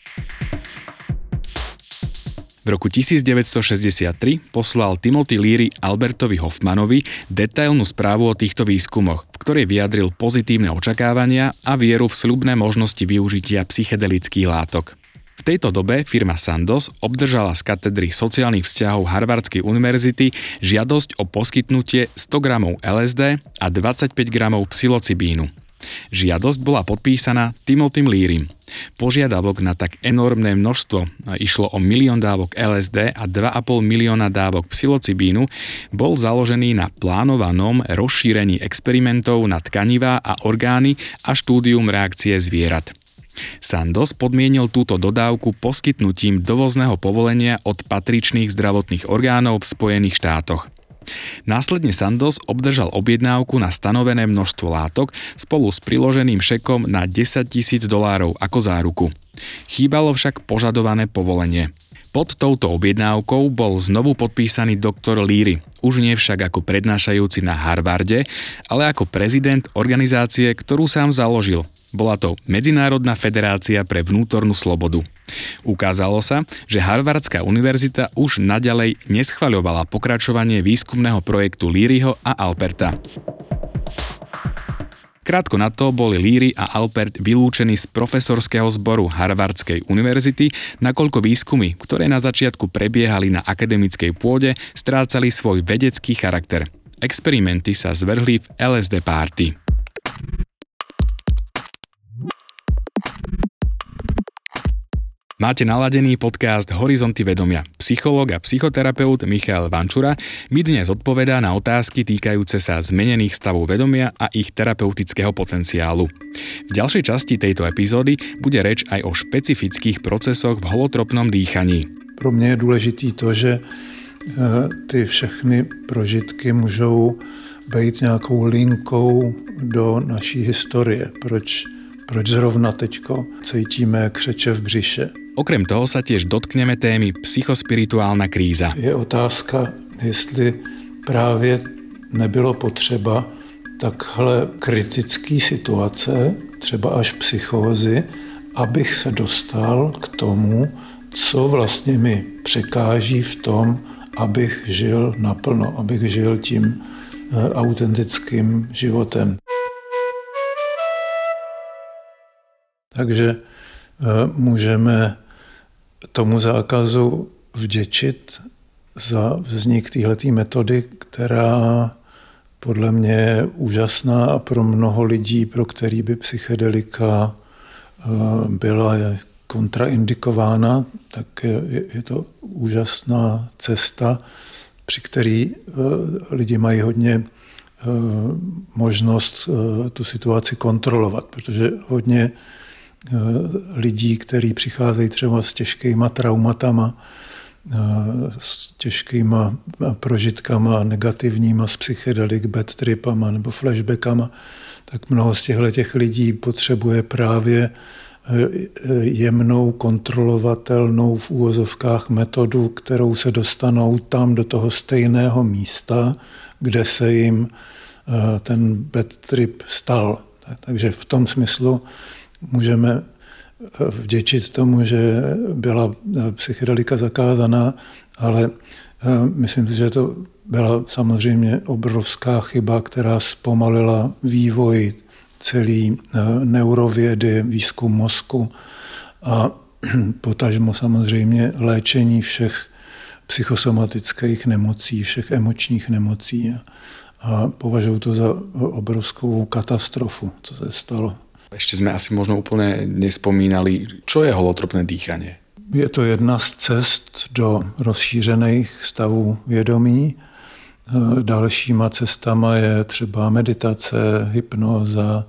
V roku 1963 poslal Timothy Leary Albertovi Hoffmanovi detailnú správu o týchto výskumoch, v ktorej vyjadril pozitívne očakávania a vieru v sľubné možnosti využitia psychedelických látok. V tejto dobe firma Sandos obdržala z katedry sociálnych vzťahov Harvardskej univerzity žiadosť o poskytnutie 100 gramov LSD a 25 gramov psilocibínu. Žiadosť bola podpísaná Timothym Learym. Požiadavok na tak enormné množstvo, išlo o milión dávok LSD a 2,5 milióna dávok psilocibínu, bol založený na plánovanom rozšírení experimentov na tkanivá a orgány a štúdium reakcie zvierat. Sandos podmienil túto dodávku poskytnutím dovozného povolenia od patričných zdravotných orgánov v Spojených štátoch. Následne Sandos obdržal objednávku na stanovené množstvo látok spolu s priloženým šekom na 10 tisíc dolárov ako záruku. Chýbalo však požadované povolenie. Pod touto objednávkou bol znovu podpísaný doktor Leary, už nie však ako prednášajúci na Harvarde, ale ako prezident organizácie, ktorú sám založil, bola to Medzinárodná federácia pre vnútornú slobodu. Ukázalo sa, že Harvardská univerzita už naďalej neschvaľovala pokračovanie výskumného projektu Líryho a Alperta. Krátko na to boli Líry a Alpert vylúčení z profesorského zboru Harvardskej univerzity, nakoľko výskumy, ktoré na začiatku prebiehali na akademickej pôde, strácali svoj vedecký charakter. Experimenty sa zvrhli v LSD party. Máte naladený podcast Horizonty vedomia. Psychológ a psychoterapeut Michal Vančura mi dnes odpovedá na otázky týkajúce sa zmenených stavov vedomia a ich terapeutického potenciálu. V ďalšej časti tejto epizódy bude reč aj o špecifických procesoch v holotropnom dýchaní. Pro mě je důležitý to, že eh, ty všechny prožitky můžou být nějakou linkou do naší historie. Proč, proč zrovna teďko cítíme křeče v břiše. Okrem toho sa tiež dotkneme témy psychospirituálna kríza. Je otázka, jestli právě nebylo potřeba takhle kritické situace, třeba až psychózy, abych se dostal k tomu, co vlastně mi překáží v tom, abych žil naplno, abych žil tím eh, autentickým životem. Takže eh, můžeme tomu zákazu vděčit za vznik téhleté metody, která podle mě je úžasná a pro mnoho lidí, pro který by psychedelika eh, byla kontraindikována, tak je, to úžasná cesta, při který eh, lidi mají hodně eh, možnost tu situaci kontrolovat, protože hodně lidí, kteří přicházejí třeba s těžkýma traumatama, eh, s těžkýma prožitkama negativníma z psychedelik, bad tripama nebo flashbackama, tak mnoho z těchto těch lidí potřebuje právě eh, jemnou, kontrolovatelnou v úvozovkách metodu, kterou se dostanou tam do toho stejného místa, kde se jim ten bad trip stal. Takže v tom smyslu můžeme eh, vděčit tomu, že byla eh, psychedelika zakázaná, ale eh, myslím si, že to byla samozřejmě obrovská chyba, která zpomalila vývoj celý neurovědy, výzkum mozku a potažmo samozřejmě léčení všech psychosomatických nemocí, všech emočních nemocí. A považuji to za obrovskou katastrofu, co se stalo ešte sme asi možno úplne nespomínali, čo je holotropné dýchanie. Je to jedna z cest do rozšířených stavů vědomí. Dalšíma cestama je třeba meditace, hypnoza,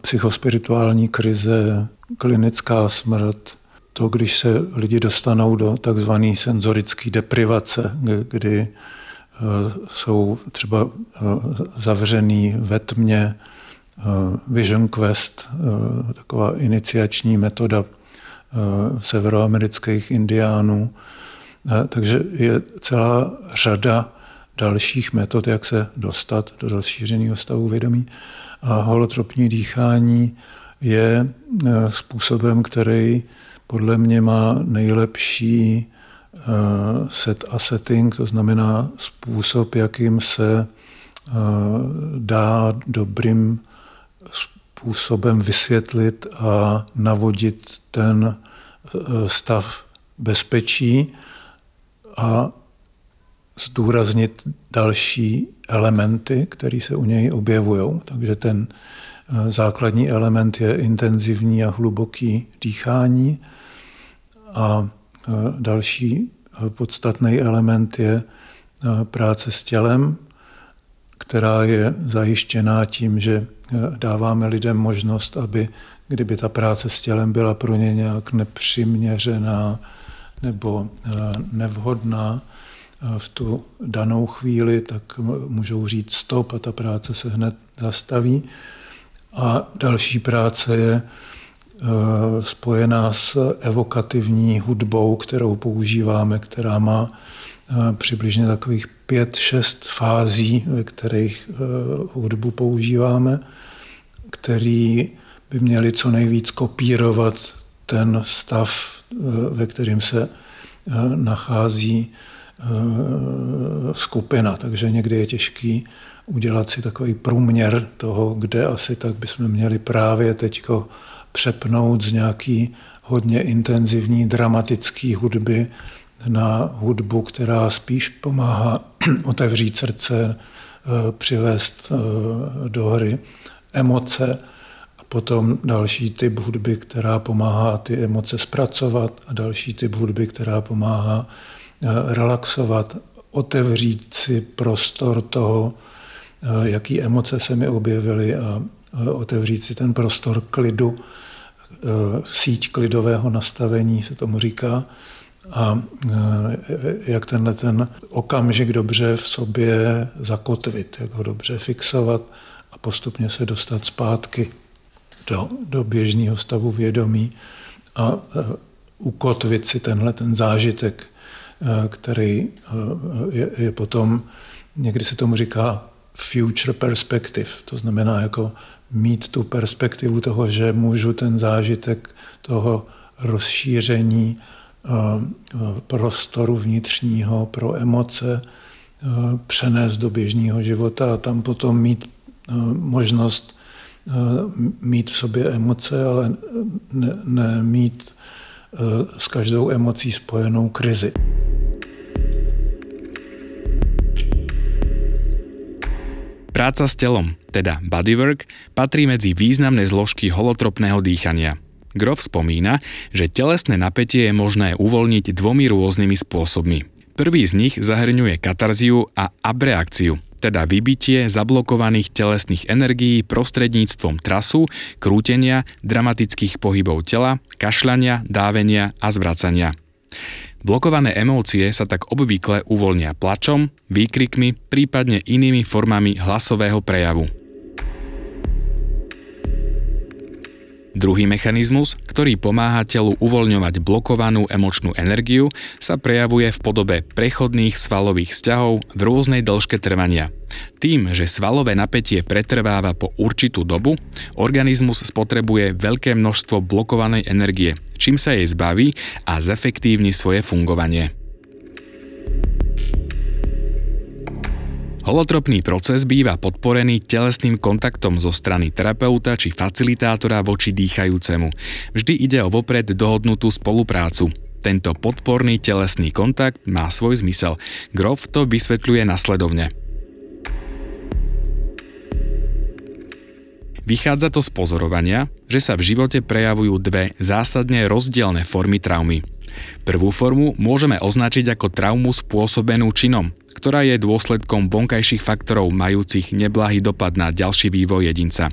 psychospirituální krize, klinická smrt. To, když se lidi dostanou do takzvané senzorické deprivace, kdy e, jsou třeba e, zavřený ve tmě, Vision Quest, eh, taková iniciační metoda eh, severoamerických indiánů, Takže je celá řada dalších metod, jak se dostat do rozšířeného stavu vědomí. A holotropní dýchání je způsobem, který podle mě má nejlepší set a setting, to znamená způsob, jakým se dá dobrým způsobem vysvětlit a navodit ten stav bezpečí a zdůraznit další elementy, které se u něj objevují. Takže ten základní element je intenzivní a hluboký dýchání a další podstatný element je práce s tělem, která je zajištěná tím, že dáváme lidem možnost, aby kdyby ta práce s tělem byla pro ně nějak nepřiměřená nebo nevhodná v tu danou chvíli, tak můžou říct stop a ta práce se hned zastaví. A další práce je spojená s evokativní hudbou, kterou používáme, která má přibližně takových pět, šest fází, ve kterých hudbu používáme, který by měli co nejvíc kopírovat ten stav, ve kterém se nachází skupina. Takže někdy je těžký udělat si takový průměr toho, kde asi tak bychom měli právě teďko přepnout z nějaký hodně intenzivní dramatický hudby na hudbu, která spíš pomáhá otevřít srdce, přivést do hry emoce a potom další typ hudby, která pomáhá ty emoce zpracovat a další typ hudby, která pomáhá relaxovat, otevřít si prostor toho, jaký emoce se mi objevily a otevřít si ten prostor klidu, síť klidového nastavení se tomu říká, a jak tenhle ten okamžik dobře v sobě zakotvit, jak ho dobře fixovat a postupně se dostat zpátky do, do běžného stavu vědomí a ukotvit si tenhle ten zážitek, který je, je potom, někdy se tomu říká future perspective, to znamená jako mít tu perspektivu toho, že můžu ten zážitek toho rozšíření prostoru vnitřního pro emoce přenést do běžného života a tam potom mít možnost mít v sobě emoce, ale ne, ne mít s každou emocí spojenou krizi. Práca s telom, teda bodywork, patrí medzi významné zložky holotropného dýchania. Grof spomína, že telesné napätie je možné uvoľniť dvomi rôznymi spôsobmi. Prvý z nich zahrňuje katarziu a abreakciu, teda vybitie zablokovaných telesných energií prostredníctvom trasu, krútenia, dramatických pohybov tela, kašľania, dávenia a zvracania. Blokované emócie sa tak obvykle uvoľnia plačom, výkrikmi, prípadne inými formami hlasového prejavu. Druhý mechanizmus, ktorý pomáha telu uvoľňovať blokovanú emočnú energiu, sa prejavuje v podobe prechodných svalových vzťahov v rôznej dĺžke trvania. Tým, že svalové napätie pretrváva po určitú dobu, organizmus spotrebuje veľké množstvo blokovanej energie, čím sa jej zbaví a zefektívni svoje fungovanie. Holotropný proces býva podporený telesným kontaktom zo strany terapeuta či facilitátora voči dýchajúcemu. Vždy ide o vopred dohodnutú spoluprácu. Tento podporný telesný kontakt má svoj zmysel. Grof to vysvetľuje nasledovne. Vychádza to z pozorovania, že sa v živote prejavujú dve zásadne rozdielne formy traumy. Prvú formu môžeme označiť ako traumu spôsobenú činom, ktorá je dôsledkom vonkajších faktorov majúcich neblahý dopad na ďalší vývoj jedinca.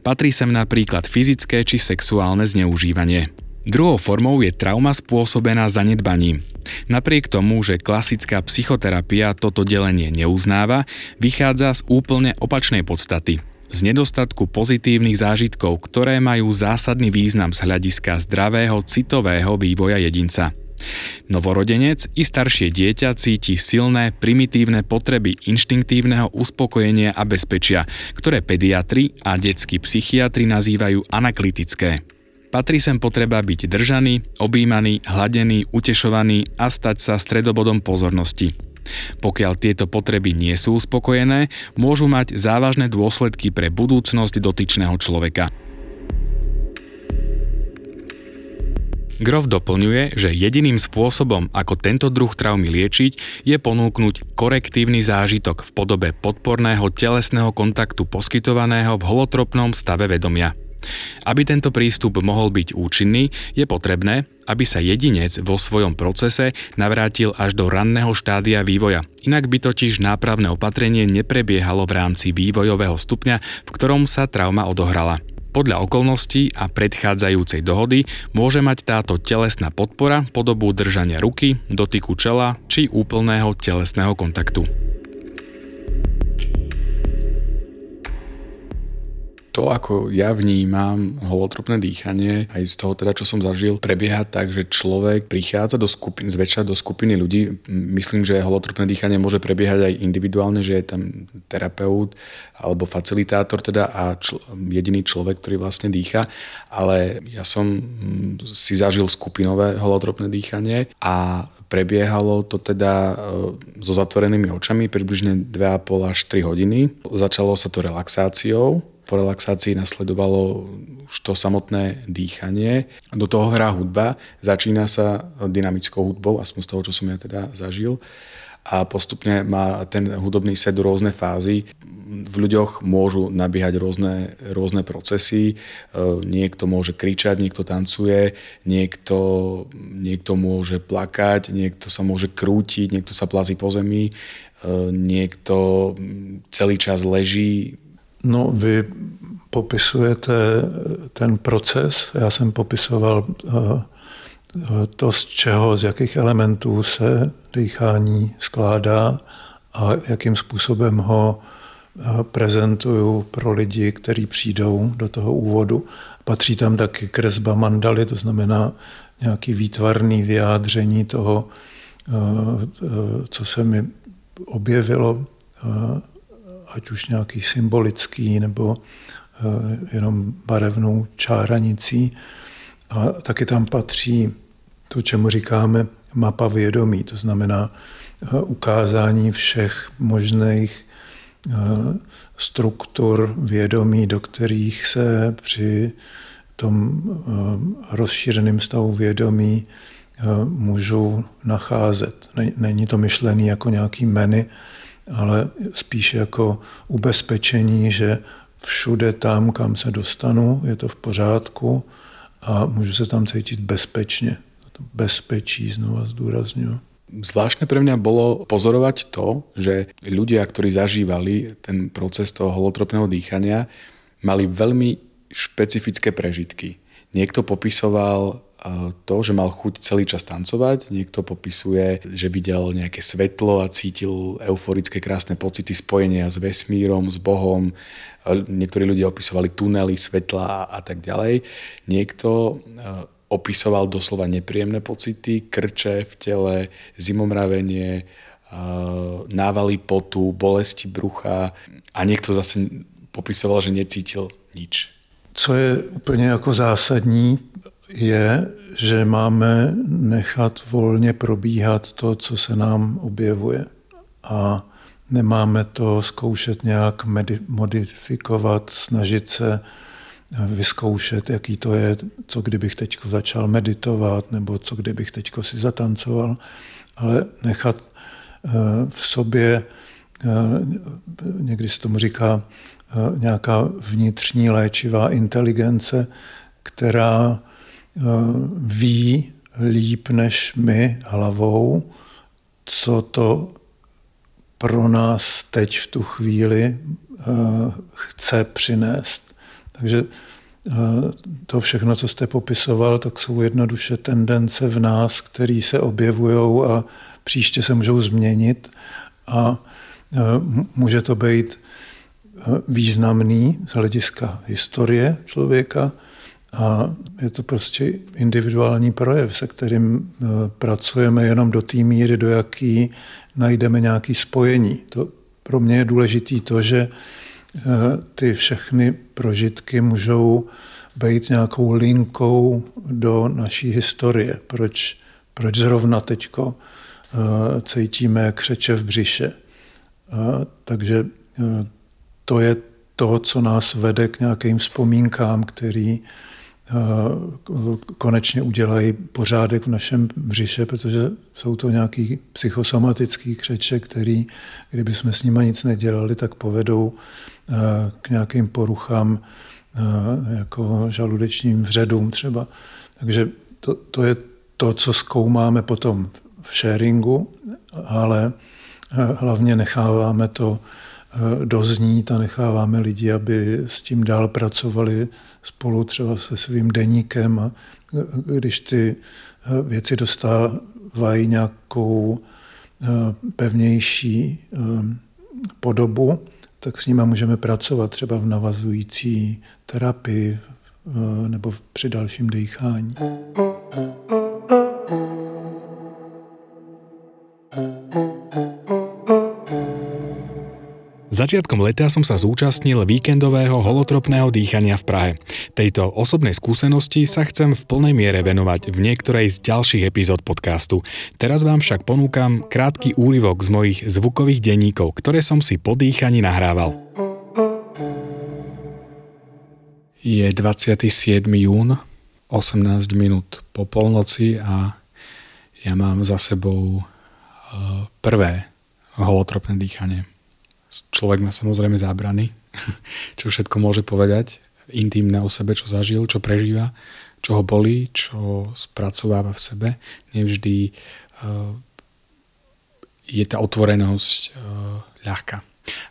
Patrí sem napríklad fyzické či sexuálne zneužívanie. Druhou formou je trauma spôsobená zanedbaním. Napriek tomu, že klasická psychoterapia toto delenie neuznáva, vychádza z úplne opačnej podstaty z nedostatku pozitívnych zážitkov, ktoré majú zásadný význam z hľadiska zdravého citového vývoja jedinca. Novorodenec i staršie dieťa cíti silné, primitívne potreby inštinktívneho uspokojenia a bezpečia, ktoré pediatri a detskí psychiatri nazývajú anaklitické. Patrí sem potreba byť držaný, objímaný, hladený, utešovaný a stať sa stredobodom pozornosti. Pokiaľ tieto potreby nie sú uspokojené, môžu mať závažné dôsledky pre budúcnosť dotyčného človeka. Grof doplňuje, že jediným spôsobom, ako tento druh traumy liečiť, je ponúknuť korektívny zážitok v podobe podporného telesného kontaktu poskytovaného v holotropnom stave vedomia. Aby tento prístup mohol byť účinný, je potrebné, aby sa jedinec vo svojom procese navrátil až do ranného štádia vývoja. Inak by totiž nápravné opatrenie neprebiehalo v rámci vývojového stupňa, v ktorom sa trauma odohrala. Podľa okolností a predchádzajúcej dohody môže mať táto telesná podpora podobu držania ruky, dotyku čela či úplného telesného kontaktu. To, ako ja vnímam holotropné dýchanie, aj z toho teda, čo som zažil, prebieha tak, že človek prichádza do skupiny, zväčša do skupiny ľudí. Myslím, že holotropné dýchanie môže prebiehať aj individuálne, že je tam terapeut alebo facilitátor teda a čl- jediný človek, ktorý vlastne dýcha. Ale ja som mm, si zažil skupinové holotropné dýchanie a prebiehalo to teda e, so zatvorenými očami približne 2,5 až 3 hodiny. Začalo sa to relaxáciou, po relaxácii nasledovalo už to samotné dýchanie. Do toho hrá hudba, začína sa dynamickou hudbou, aspoň z toho, čo som ja teda zažil. A postupne má ten hudobný set rôzne fázy. V ľuďoch môžu nabiehať rôzne, rôzne procesy. E, niekto môže kričať, niekto tancuje, niekto, niekto môže plakať, niekto sa môže krútiť, niekto sa plazí po zemi, e, niekto celý čas leží, No, vy popisujete ten proces. Já jsem popisoval eh, to, z čeho, z jakých elementů se dýchání skládá a jakým způsobem ho eh, prezentuju pro lidi, kteří přijdou do toho úvodu. Patří tam taky kresba mandaly, to znamená nějaký výtvarný vyjádření toho, eh, co se mi objevilo ať už nějaký symbolický nebo eh, jenom barevnou čáranicí. A taky tam patří to, čemu říkáme mapa vědomí, to znamená eh, ukázání všech možných eh, struktur vědomí, do kterých se při tom rozšířeném stavu vědomí můžu nacházet. Není to myšlený jako nějaký menu, ale spíš jako ubezpečení, že všude tam, kam se dostanu, je to v pořádku a můžu se tam cítit bezpečně. To bezpečí znova zdůrazňuji. Zvláštne pre mňa bolo pozorovať to, že ľudia, ktorí zažívali ten proces toho holotropného dýchania, mali veľmi špecifické prežitky. Niekto popisoval to, že mal chuť celý čas tancovať. Niekto popisuje, že videl nejaké svetlo a cítil euforické krásne pocity spojenia s vesmírom, s Bohom. Niektorí ľudia opisovali tunely, svetla a, tak ďalej. Niekto e, opisoval doslova nepríjemné pocity, krče v tele, zimomravenie, návaly potu, bolesti brucha a niekto zase popisoval, že necítil nič. Co je úplně jako zásadní, je, že máme nechat volně probíhat to, co se nám objevuje. A nemáme to zkoušet nějak modifikovat, snažit se vyzkoušet, jaký to je, co kdybych teď začal meditovat, nebo co kdybych teď si zatancoval, ale nechat eh, v sobě, eh, někdy se tomu říká eh, nějaká vnitřní léčivá inteligence, která Eh, ví líp než my hlavou, co to pro nás teď v tu chvíli eh, chce přinést. Takže eh, to všechno, co jste popisoval, tak jsou jednoduše tendence v nás, které se objevují a příště se můžou změnit a může to být významný z hlediska historie člověka, A je to prostě individuální projev, se kterým eh, pracujeme jenom do té míry, do jaký najdeme nějaké spojení. To pro mě je důležitý to, že eh, ty všechny prožitky můžou být nějakou linkou do naší historie. Proč, proč zrovna teďko eh, cítíme křeče v břiše. Takže to je to, co nás vede k nějakým vzpomínkám, který konečně udělají pořádek v našem břiše, protože jsou to nějaký psychosomatický křeče, který, kdyby jsme s nimi nic nedělali, tak povedou k nějakým poruchám jako žaludečním vředům třeba. Takže to, to je to, co zkoumáme potom v sharingu, ale hlavně necháváme to Eh, doznít a necháváme lidi, aby s tím dál pracovali spolu třeba se svým deníkem a eh, když ty eh, věci dostávají nějakou pevnější podobu, tak s nimi můžeme pracovat třeba v navazující terapii nebo při dalším dýchání. Začiatkom leta som sa zúčastnil víkendového holotropného dýchania v Prahe. Tejto osobnej skúsenosti sa chcem v plnej miere venovať v niektorej z ďalších epizód podcastu. Teraz vám však ponúkam krátky úryvok z mojich zvukových denníkov, ktoré som si po dýchaní nahrával. Je 27. jún, 18 minút po polnoci a ja mám za sebou eh, prvé holotropné dýchanie človek má samozrejme zábrany, čo všetko môže povedať, intimné o sebe, čo zažil, čo prežíva, čo ho bolí, čo spracováva v sebe. Nevždy uh, je tá otvorenosť uh, ľahká.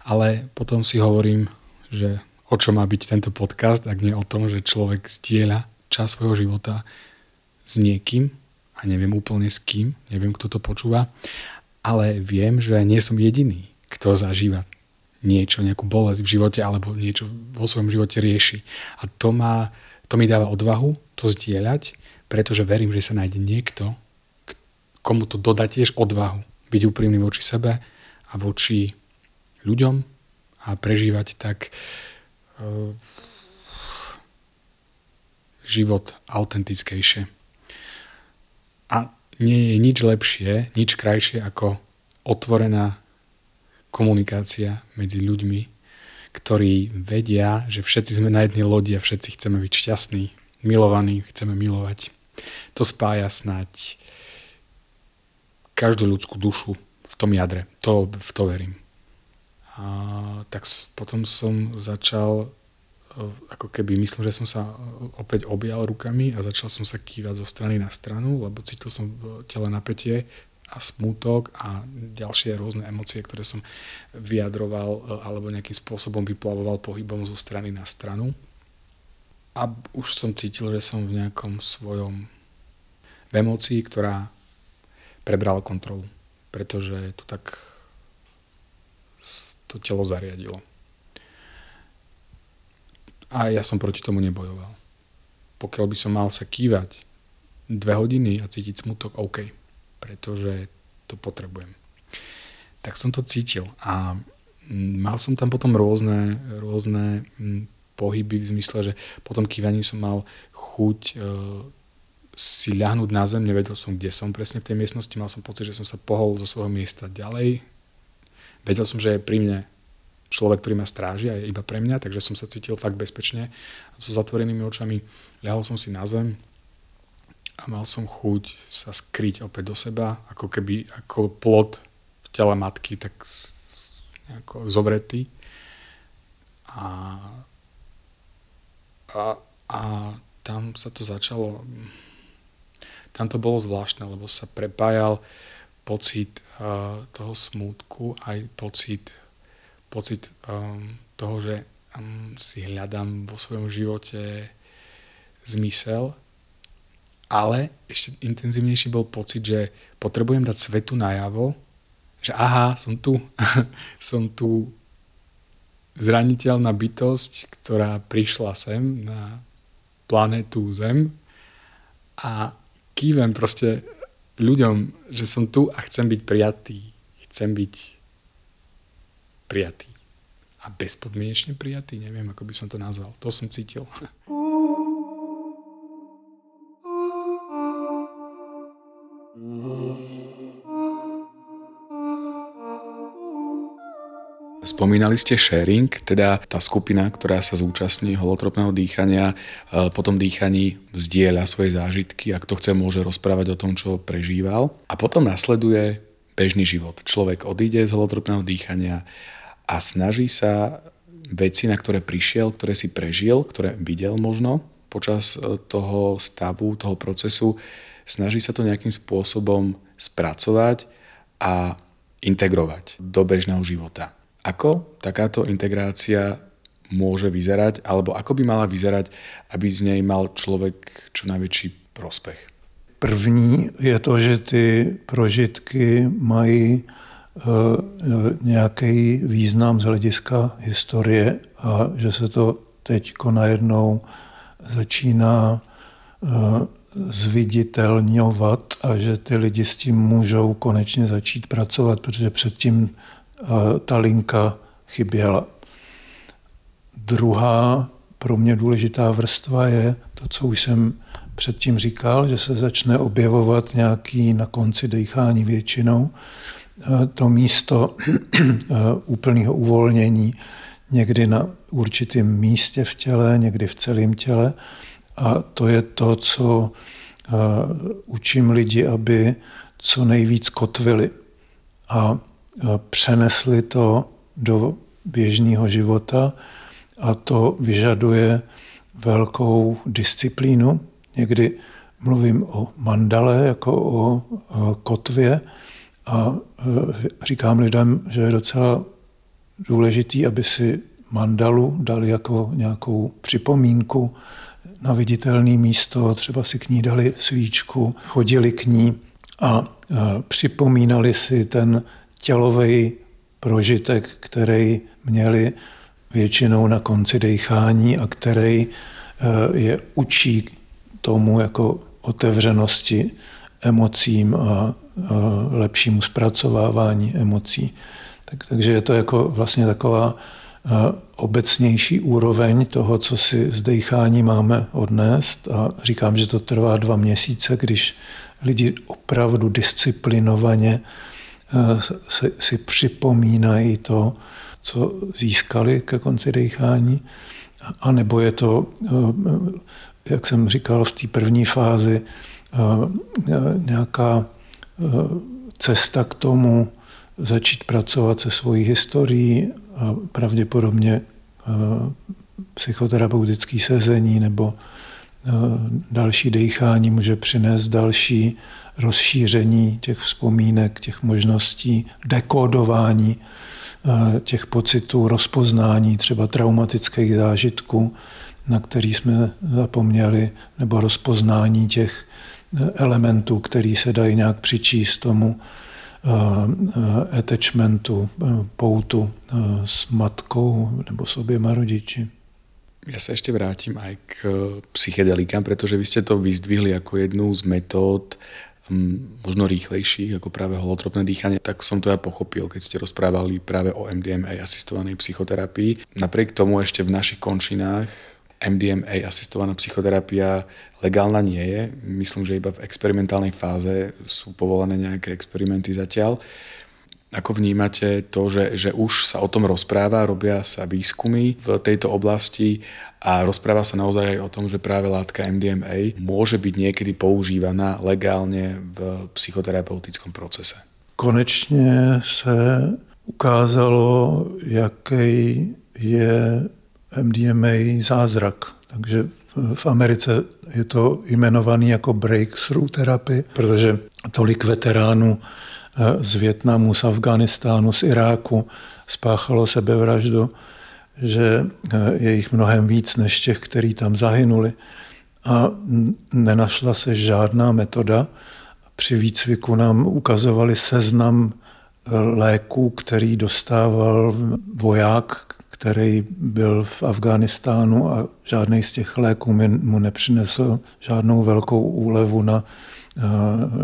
Ale potom si hovorím, že o čo má byť tento podcast, ak nie o tom, že človek zdieľa čas svojho života s niekým a neviem úplne s kým, neviem, kto to počúva, ale viem, že nie som jediný, kto zažíva niečo, nejakú bolesť v živote alebo niečo vo svojom živote rieši. A to, má, to mi dáva odvahu to zdieľať, pretože verím, že sa nájde niekto, komu to dodá tiež odvahu. Byť úprimný voči sebe a voči ľuďom a prežívať tak uh, život autentickejšie. A nie je nič lepšie, nič krajšie ako otvorená komunikácia medzi ľuďmi, ktorí vedia, že všetci sme na jednej lodi a všetci chceme byť šťastní, milovaní, chceme milovať. To spája snať každú ľudskú dušu v tom jadre. To, v to verím. A tak potom som začal ako keby myslím, že som sa opäť objal rukami a začal som sa kývať zo strany na stranu, lebo cítil som v tele napätie a smútok a ďalšie rôzne emócie, ktoré som vyjadroval e, alebo nejakým spôsobom vyplavoval pohybom zo strany na stranu. A už som cítil, že som v nejakom svojom v emócii, ktorá prebrala kontrolu, pretože to tak to telo zariadilo. A ja som proti tomu nebojoval. Pokiaľ by som mal sa kývať dve hodiny a cítiť smutok, OK pretože to potrebujem. Tak som to cítil a mm, mal som tam potom rôzne, rôzne mm, pohyby v zmysle, že potom kývaní som mal chuť e, si ľahnúť na zem, nevedel som, kde som presne v tej miestnosti, mal som pocit, že som sa pohol zo svojho miesta ďalej. Vedel som, že je pri mne človek, ktorý ma stráži a je iba pre mňa, takže som sa cítil fakt bezpečne. So zatvorenými očami ľahol som si na zem, a mal som chuť sa skryť opäť do seba, ako keby ako plod v tele matky, tak nejako zovretý. A, a, a tam sa to začalo, tam to bolo zvláštne, lebo sa prepájal pocit uh, toho smútku, aj pocit, pocit um, toho, že um, si hľadám vo svojom živote zmysel ale ešte intenzívnejší bol pocit, že potrebujem dať svetu najavo, že aha, som tu, som tu zraniteľná bytosť, ktorá prišla sem na planetu Zem a kývem proste ľuďom, že som tu a chcem byť prijatý. Chcem byť prijatý. A bezpodmienečne prijatý, neviem, ako by som to nazval. To som cítil. Spomínali ste sharing, teda tá skupina, ktorá sa zúčastní holotropného dýchania, e, po tom dýchaní zdieľa svoje zážitky a kto chce, môže rozprávať o tom, čo prežíval. A potom nasleduje bežný život. Človek odíde z holotropného dýchania a snaží sa veci, na ktoré prišiel, ktoré si prežil, ktoré videl možno počas e, toho stavu, toho procesu, snaží sa to nejakým spôsobom spracovať a integrovať do bežného života. Ako takáto integrácia môže vyzerať, alebo ako by mala vyzerať, aby z nej mal člověk čo najväčší prospech? První je to, že ty prožitky mají uh, nějaký význam z hlediska historie a že se to teď najednou začíná uh, zviditelňovat a že ty lidi s tím můžou konečně začít pracovat, protože předtím ta linka chyběla. Druhá pro mě důležitá vrstva je to, co už jsem předtím říkal, že se začne objevovat nějaký na konci dechání většinou to místo úplného uvolnění někdy na určitém místě v těle, někdy v celém těle. A to je to, co učím lidi, aby co nejvíc kotvili. A přenesli to do běžného života a to vyžaduje velkou disciplínu. Někdy mluvím o mandale jako o kotvě a e, říkám lidem, že je docela důležitý, aby si mandalu dali jako nějakou připomínku na viditelné místo, třeba si k ní dali svíčku, chodili k ní a e, připomínali si ten tělový prožitek, který měli většinou na konci dechání a který eh, je učí tomu jako otevřenosti emocím a lepšímu zpracovávání emocí. Tak, takže je to jako vlastně taková eh, obecnější úroveň toho, co si z dechání máme odnést. A říkám, že to trvá dva měsíce, když lidi opravdu disciplinovaně si, si připomínají to, co získali ke konci dechání, a nebo je to, jak jsem říkal v té první fázi, nějaká cesta k tomu začít pracovat se svojí historií a pravděpodobně psychoterapeutické sezení nebo další dechání může přinést další rozšíření těch vzpomínek, těch možností, dekodování eh, těch pocitů, rozpoznání třeba traumatických zážitků, na který jsme zapomněli, nebo rozpoznání těch eh, elementů, který se dají nějak přičíst tomu eh, attachmentu, poutu s matkou nebo s oběma rodiči. Ja sa ešte vrátim aj k psychedelikám, pretože vy ste to vyzdvihli ako jednu z metód možno rýchlejších ako práve holotropné dýchanie, tak som to ja pochopil, keď ste rozprávali práve o MDMA asistovanej psychoterapii. Napriek tomu ešte v našich končinách MDMA asistovaná psychoterapia legálna nie je. Myslím, že iba v experimentálnej fáze sú povolené nejaké experimenty zatiaľ. Ako vnímate to, že, že už sa o tom rozpráva, robia sa výskumy v tejto oblasti a rozpráva sa naozaj aj o tom, že práve látka MDMA môže byť niekedy používaná legálne v psychoterapeutickom procese? Konečně se ukázalo, jaký je MDMA zázrak. Takže v Americe je to jmenovaný jako breakthrough therapy, protože tolik veteránů z Větnamu, z Afganistánu, z Iráku spáchalo sebevraždu, že je jich mnohem víc než těch, kteří tam zahynuli. A nenašla se žádná metoda. Při výcviku nám ukazovali seznam léků, který dostával voják, který byl v Afghánistánu a žádný z těch léků mu nepřinesl žádnou velkou úlevu na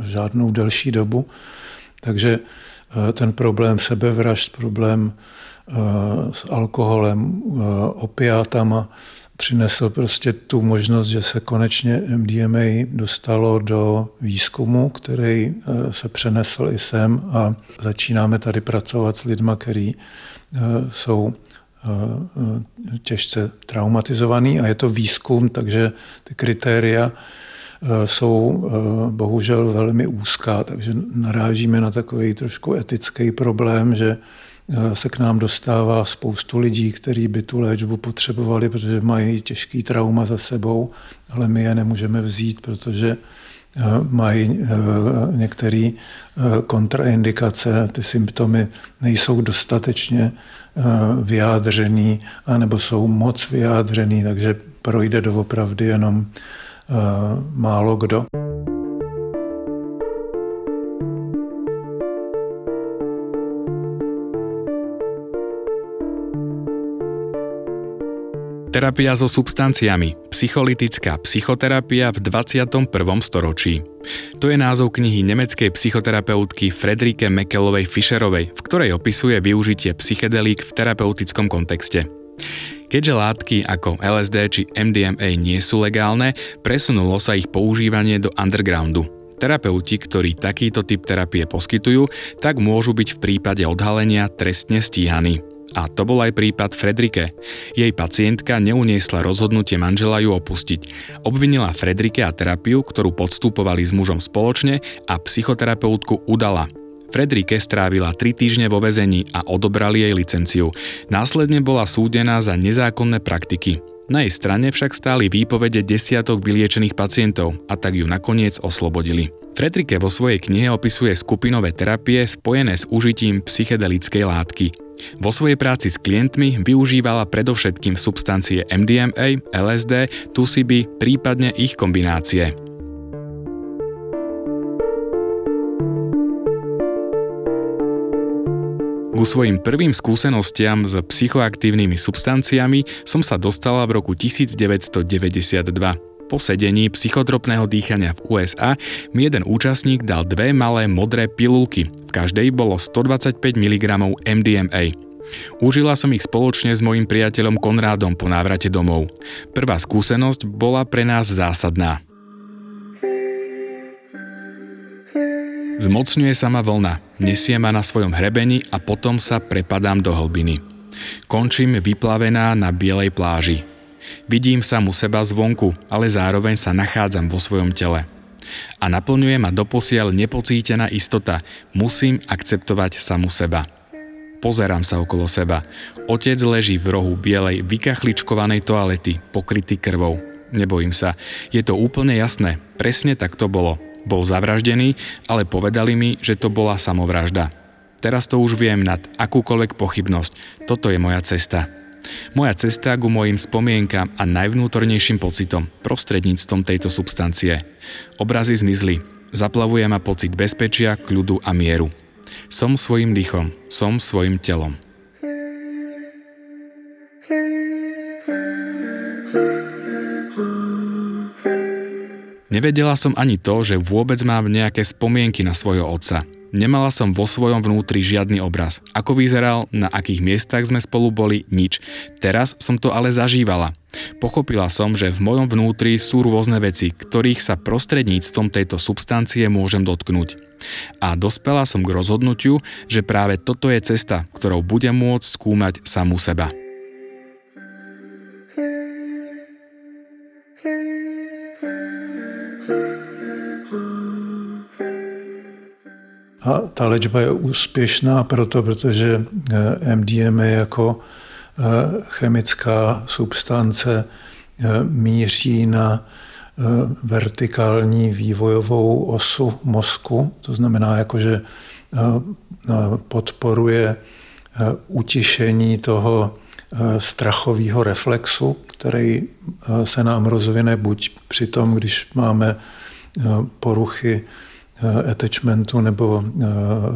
žádnou delší dobu. Takže ten problém sebevražd, problém s alkoholem, opiátama, přinesl prostě tu možnost, že se konečně MDMA dostalo do výzkumu, který eh, se přenesl i sem a začínáme tady pracovat s lidmi, kteří eh, jsou eh, těžce traumatizovaný a je to výzkum, takže ty kritéria jsou bohužel velmi úzká, takže narážíme na takový trošku etický problém, že Eh, se k nám dostává spoustu lidí, kteří by tu léčbu potřebovali, protože mají těžký trauma za sebou, ale my je nemůžeme vzít, protože eh, mají eh, některé kontraindikace, ty symptomy nejsou dostatečně vyjádřený, anebo jsou moc vyjádřený, takže projde doopravdy jenom málo kdo. Terapia so substanciami. Psycholytická psychoterapia v 21. storočí. To je názov knihy nemeckej psychoterapeutky Fredrike Mekelovej Fischerovej, v ktorej opisuje využitie psychedelík v terapeutickom kontexte. Keďže látky ako LSD či MDMA nie sú legálne, presunulo sa ich používanie do undergroundu. Terapeuti, ktorí takýto typ terapie poskytujú, tak môžu byť v prípade odhalenia trestne stíhaní. A to bol aj prípad Fredrike. Jej pacientka neuniesla rozhodnutie manžela ju opustiť. Obvinila Fredrike a terapiu, ktorú podstupovali s mužom spoločne a psychoterapeutku udala. Fredrike strávila 3 týždne vo vezení a odobrali jej licenciu. Následne bola súdená za nezákonné praktiky. Na jej strane však stáli výpovede desiatok vyliečených pacientov a tak ju nakoniec oslobodili. Fredrike vo svojej knihe opisuje skupinové terapie spojené s užitím psychedelickej látky. Vo svojej práci s klientmi využívala predovšetkým substancie MDMA, LSD, 2CB, prípadne ich kombinácie. Ku svojim prvým skúsenostiam s psychoaktívnymi substanciami som sa dostala v roku 1992. Po sedení psychotropného dýchania v USA mi jeden účastník dal dve malé modré pilulky. V každej bolo 125 mg MDMA. Užila som ich spoločne s mojim priateľom Konrádom po návrate domov. Prvá skúsenosť bola pre nás zásadná. Zmocňuje sa ma vlna, nesie ma na svojom hrebení a potom sa prepadám do hlbiny. Končím vyplavená na bielej pláži. Vidím samu seba zvonku, ale zároveň sa nachádzam vo svojom tele. A naplňuje ma doposiaľ nepocítená istota. Musím akceptovať samu seba. Pozerám sa okolo seba. Otec leží v rohu bielej, vykachličkovanej toalety, pokrytý krvou. Nebojím sa. Je to úplne jasné. Presne tak to bolo. Bol zavraždený, ale povedali mi, že to bola samovražda. Teraz to už viem nad akúkoľvek pochybnosť. Toto je moja cesta. Moja cesta ku mojim spomienkam a najvnútornejším pocitom prostredníctvom tejto substancie. Obrazy zmizli. Zaplavuje ma pocit bezpečia, kľudu a mieru. Som svojim dýchom, som svojim telom. Nevedela som ani to, že vôbec mám nejaké spomienky na svojho otca – Nemala som vo svojom vnútri žiadny obraz. Ako vyzeral, na akých miestach sme spolu boli, nič. Teraz som to ale zažívala. Pochopila som, že v mojom vnútri sú rôzne veci, ktorých sa prostredníctvom tejto substancie môžem dotknúť. A dospela som k rozhodnutiu, že práve toto je cesta, ktorou budem môcť skúmať samú seba. A ta léčba je úspěšná proto, protože eh, MDMA jako eh, chemická substance eh, míří na vertikální vývojovou osu mozku, to znamená, jako, že podporuje utišení toho strachového reflexu, který se nám rozvine buď při tom, když máme poruchy attachmentu nebo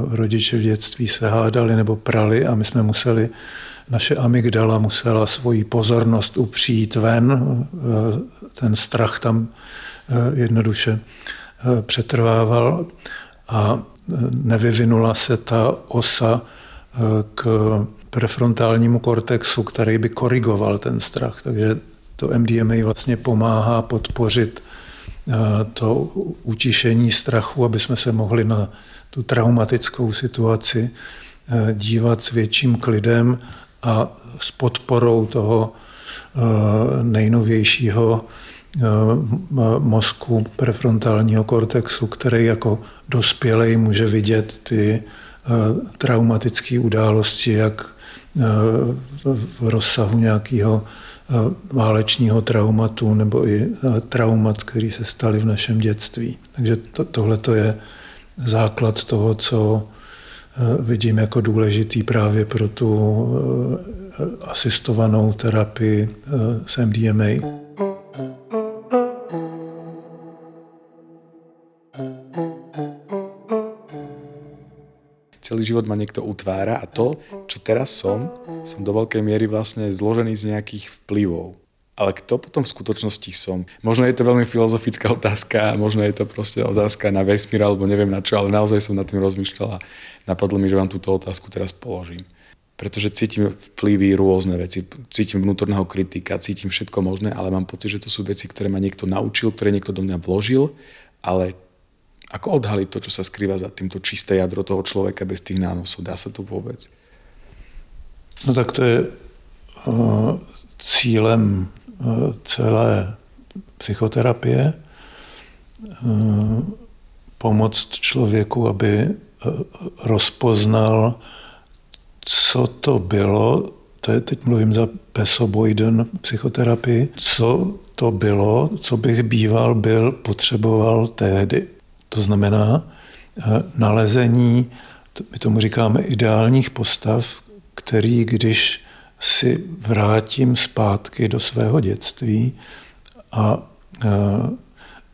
rodiče v dětství se hádali nebo prali a my jsme museli naše amygdala musela svoji pozornost upřít ven, ten strach tam jednoduše přetrvával a nevyvinula se ta osa k prefrontálnímu kortexu, který by korigoval ten strach. Takže to MDMA vlastně pomáhá podpořit eh, to utišení strachu, aby jsme se mohli na tu traumatickou situaci eh, dívat s větším klidem a s podporou toho eh, nejnovějšího mozku prefrontálního kortexu, který jako dospělej může vidět ty traumatické události, jak v rozsahu nějakého válečního traumatu nebo i traumat, který se staly v našem dětství. Takže to, tohle je základ toho, co vidím jako důležitý právě pro tu asistovanou terapii s MDMA. Celý život ma niekto utvára a to, čo teraz som, som do veľkej miery vlastne zložený z nejakých vplyvov. Ale kto potom v skutočnosti som? Možno je to veľmi filozofická otázka, možno je to proste otázka na vesmír alebo neviem na čo, ale naozaj som nad tým rozmýšľal a napadlo mi, že vám túto otázku teraz položím. Pretože cítim vplyvy rôzne veci, cítim vnútorného kritika, cítim všetko možné, ale mám pocit, že to sú veci, ktoré ma niekto naučil, ktoré niekto do mňa vložil, ale ako odhaliť to, čo sa skrýva za týmto čisté jadro toho človeka bez tých nánosov? Dá sa to vôbec? No tak to je uh, cílem uh, celé psychoterapie. Uh, pomoct člověku, aby rozpoznal, co to bylo, to je, teď mluvím za Pesoboiden psychoterapii, co to bylo, co bych býval byl, potřeboval tehdy. To znamená eh, nalezení, my tomu říkáme ideálních postav, který, když si vrátím zpátky do svého dětství a eh,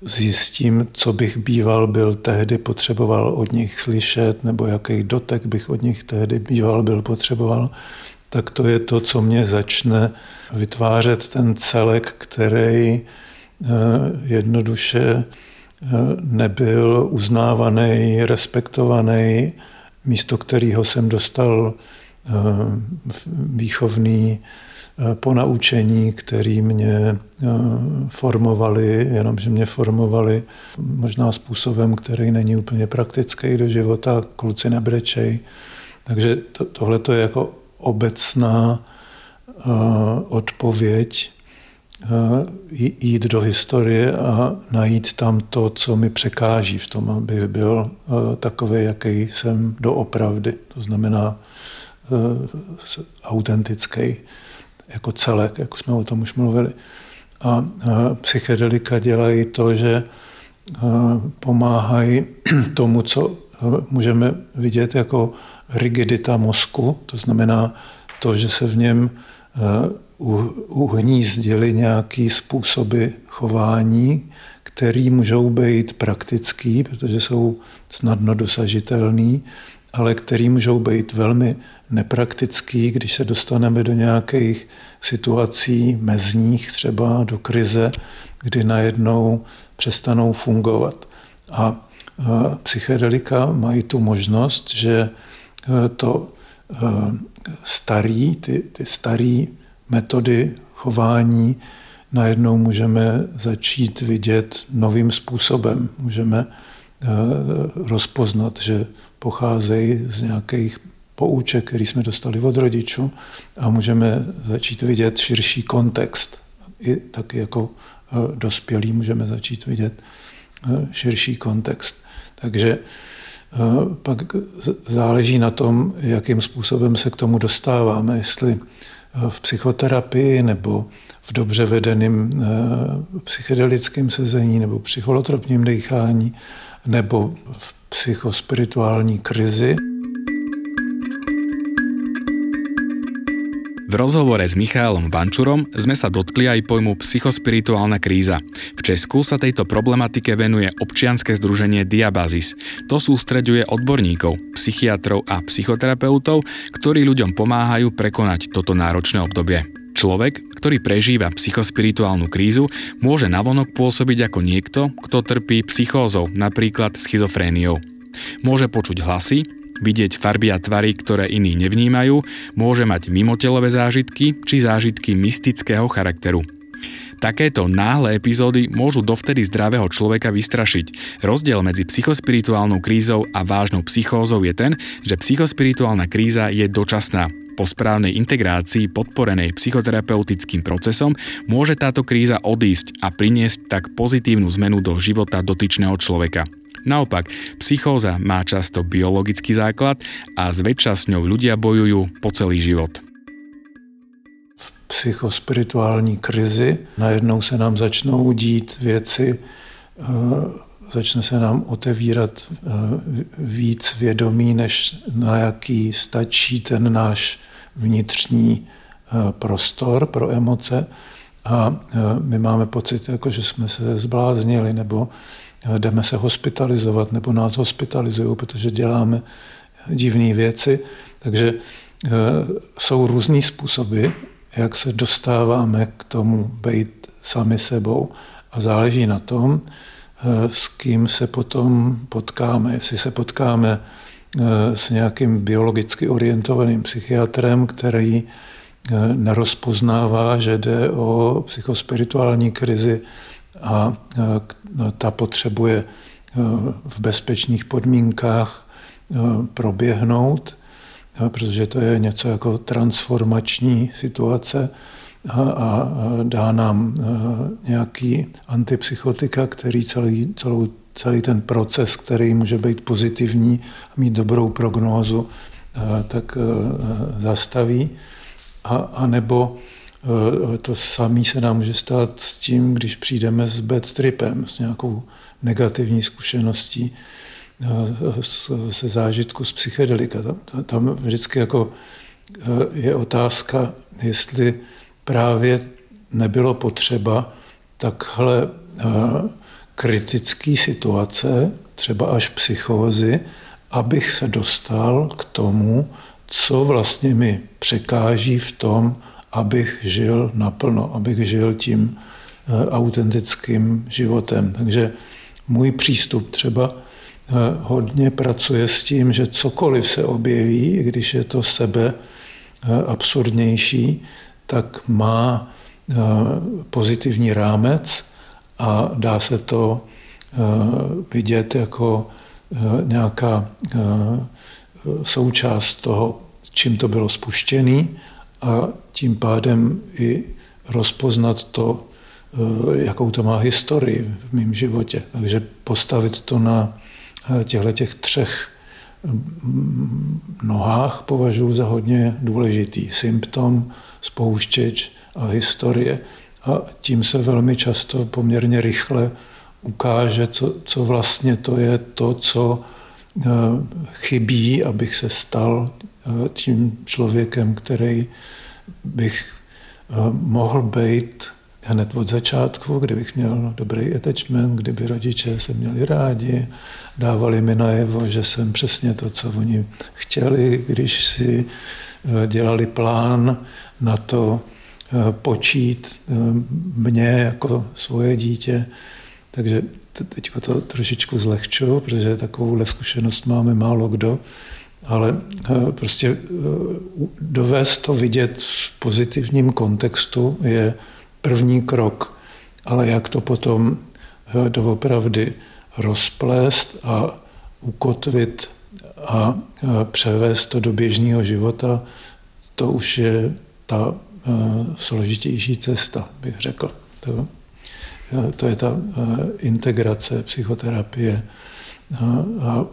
zjistím, co bych býval byl tehdy potřeboval od nich slyšet, nebo jaký dotek bych od nich tehdy býval byl potřeboval, tak to je to, co mě začne vytvářet ten celek, který eh, jednoduše nebyl uznávaný, respektovaný, místo kterého jsem dostal eh, výchovný eh, ponaučení, který mě eh, formovali, jenomže mě formovali možná způsobem, který není úplně praktický do života, kluci nebrečej. Takže to, tohle je jako obecná odpověď jít do historie a najít tam to, co mi překáží v tom, abych byl eh, takový, jaký jsem doopravdy. To znamená eh, autentický jako celek, jako jsme o tom už mluvili. A psychedelika dělají to, že pomáhají tomu, co můžeme vidět jako rigidita mozku, to znamená to, že se v něm uhnízdili nějaký způsoby chování, které můžou být praktický, protože jsou snadno dosažitelný, ale který můžou být velmi nepraktický, když se dostaneme do nějakých situací mezních, třeba do krize, kdy najednou přestanou fungovat. A psychedelika mají tu možnost, že e, to starý, ty, ty starý metody chování najednou můžeme začít vidět novým způsobem. Můžeme eh, rozpoznat, že pocházejí z nějakých pouček, který jsme dostali od rodičů a můžeme začít vidět širší kontext. I taky jako eh, dospělí můžeme začít vidět eh, širší kontext. Takže pak záleží na tom, jakým způsobem se k tomu dostáváme, jestli v psychoterapii nebo v dobře vedeném eh, psychedelickém sezení nebo psycholotropním dýchání nebo v psychospirituální krizi. V rozhovore s Michailom Vančurom sme sa dotkli aj pojmu psychospirituálna kríza. V Česku sa tejto problematike venuje občianske združenie Diabazis. To sústreďuje odborníkov, psychiatrov a psychoterapeutov, ktorí ľuďom pomáhajú prekonať toto náročné obdobie. Človek, ktorý prežíva psychospirituálnu krízu, môže navonok pôsobiť ako niekto, kto trpí psychózou, napríklad schizofréniou. Môže počuť hlasy, vidieť farby a tvary, ktoré iní nevnímajú, môže mať mimotelové zážitky či zážitky mystického charakteru. Takéto náhle epizódy môžu dovtedy zdravého človeka vystrašiť. Rozdiel medzi psychospirituálnou krízou a vážnou psychózou je ten, že psychospirituálna kríza je dočasná. Po správnej integrácii podporenej psychoterapeutickým procesom môže táto kríza odísť a priniesť tak pozitívnu zmenu do života dotyčného človeka. Naopak, psychóza má často biologický základ a zväčša s ňou ľudia bojujú po celý život. V psychospirituální krizi najednou se nám začnou dít věci, eh, začne se nám otevírat eh, víc vědomí, než na jaký stačí ten náš vnitřní eh, prostor pro emoce. A my máme pocit, jako že jsme se zbláznili, nebo jdeme se hospitalizovat nebo nás hospitalizují, protože děláme divné věci. Takže eh, jsou různý způsoby, jak se dostáváme k tomu být sami sebou. A záleží na tom, eh, s kým se potom potkáme. Jestli se potkáme eh, s nějakým biologicky orientovaným psychiatrem, který nerozpoznává, že jde o psychospirituální krizi, a ta potřebuje e, v bezpečných podmínkách e, proběhnout, e, protože to je něco jako transformační situace a, dá nám nějaký antipsychotika, který celý, celou, celý ten proces, který může být pozitivní a mít dobrou prognózu, tak zastaví. A, a nebo to samé se nám může stát s tím, když přijdeme s bad tripem, s nějakou negativní zkušeností eh, se zážitku z psychedelika. Tam, tam vždycky jako eh, je otázka, jestli právě nebylo potřeba takhle kritické situace, třeba až psychózy, abych se dostal k tomu, co vlastně mi překáží v tom, abych žil naplno, abych žil tím eh, autentickým životem. Takže můj přístup třeba eh, hodně pracuje s tím, že cokoliv se objeví, když je to sebe eh, absurdnější, tak má pozitivní rámec a dá se to vidět jako nějaká součást toho, čím to bylo spuštěné a tím pádem i rozpoznat to, eh, jakou to má historii v mém životě. Takže postavit to na eh, těchto těch třech mm, nohách považuji za hodně důležitý. Symptom, spouštěč a historie. A tím se velmi často poměrně rychle ukáže, co, co vlastně to je to, co eh, chybí, abych se stal tím člověkem, který bych eh, mohl být hned od začátku, kdybych měl dobrý attachment, kdyby rodiče se měli rádi, dávali mi najevo, že jsem přesně to, co oni chtěli, když si eh, dělali plán na to eh, počít mě jako svoje dítě. Takže teď to trošičku zlehču, protože takovou zkušenost máme málo kdo ale eh, prostě eh, dovést to vidět v pozitivním kontextu je první krok. Ale jak to potom eh, doopravdy rozplést a ukotvit a převést to do běžného života, to už je ta složitější cesta, bych řekl. To, to je ta integrace psychoterapie a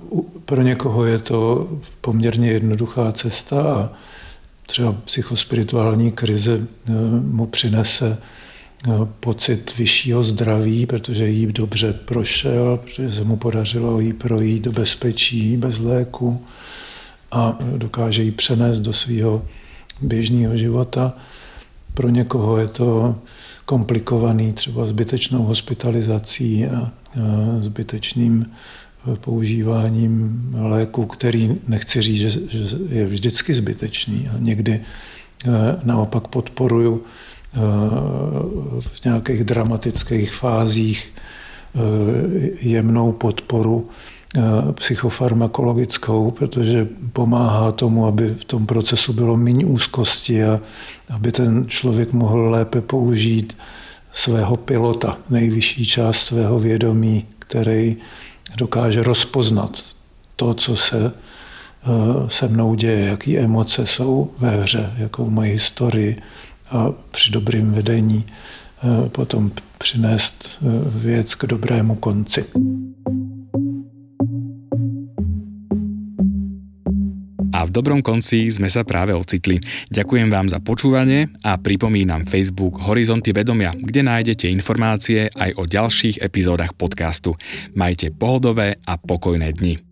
pro někoho je to poměrně jednoduchá cesta a třeba psychospirituální krize e, mu přinese e, pocit vyššího zdraví, protože jí dobře prošel, protože se mu podařilo jí projít do bezpečí, bez léku a dokáže ji přenést do svého běžného života. Pro někoho je to komplikovaný třeba zbytečnou hospitalizací a zbytečným používáním léku, který nechci říct, že, že je vždycky zbytečný. A někdy naopak podporuju v nějakých dramatických fázích jemnou podporu psychofarmakologickou, protože pomáhá tomu, aby v tom procesu bylo méně úzkosti a aby ten člověk mohl lépe použít svého pilota, nejvyšší část svého vědomí, který dokáže rozpoznat to, co se se mnou děje, jaký emoce jsou ve hře, jakou mají historii a při dobrým vedení potom přinést věc k dobrému konci. V dobrom konci sme sa práve ocitli. Ďakujem vám za počúvanie a pripomínam Facebook Horizonty vedomia, kde nájdete informácie aj o ďalších epizódach podcastu. Majte pohodové a pokojné dni.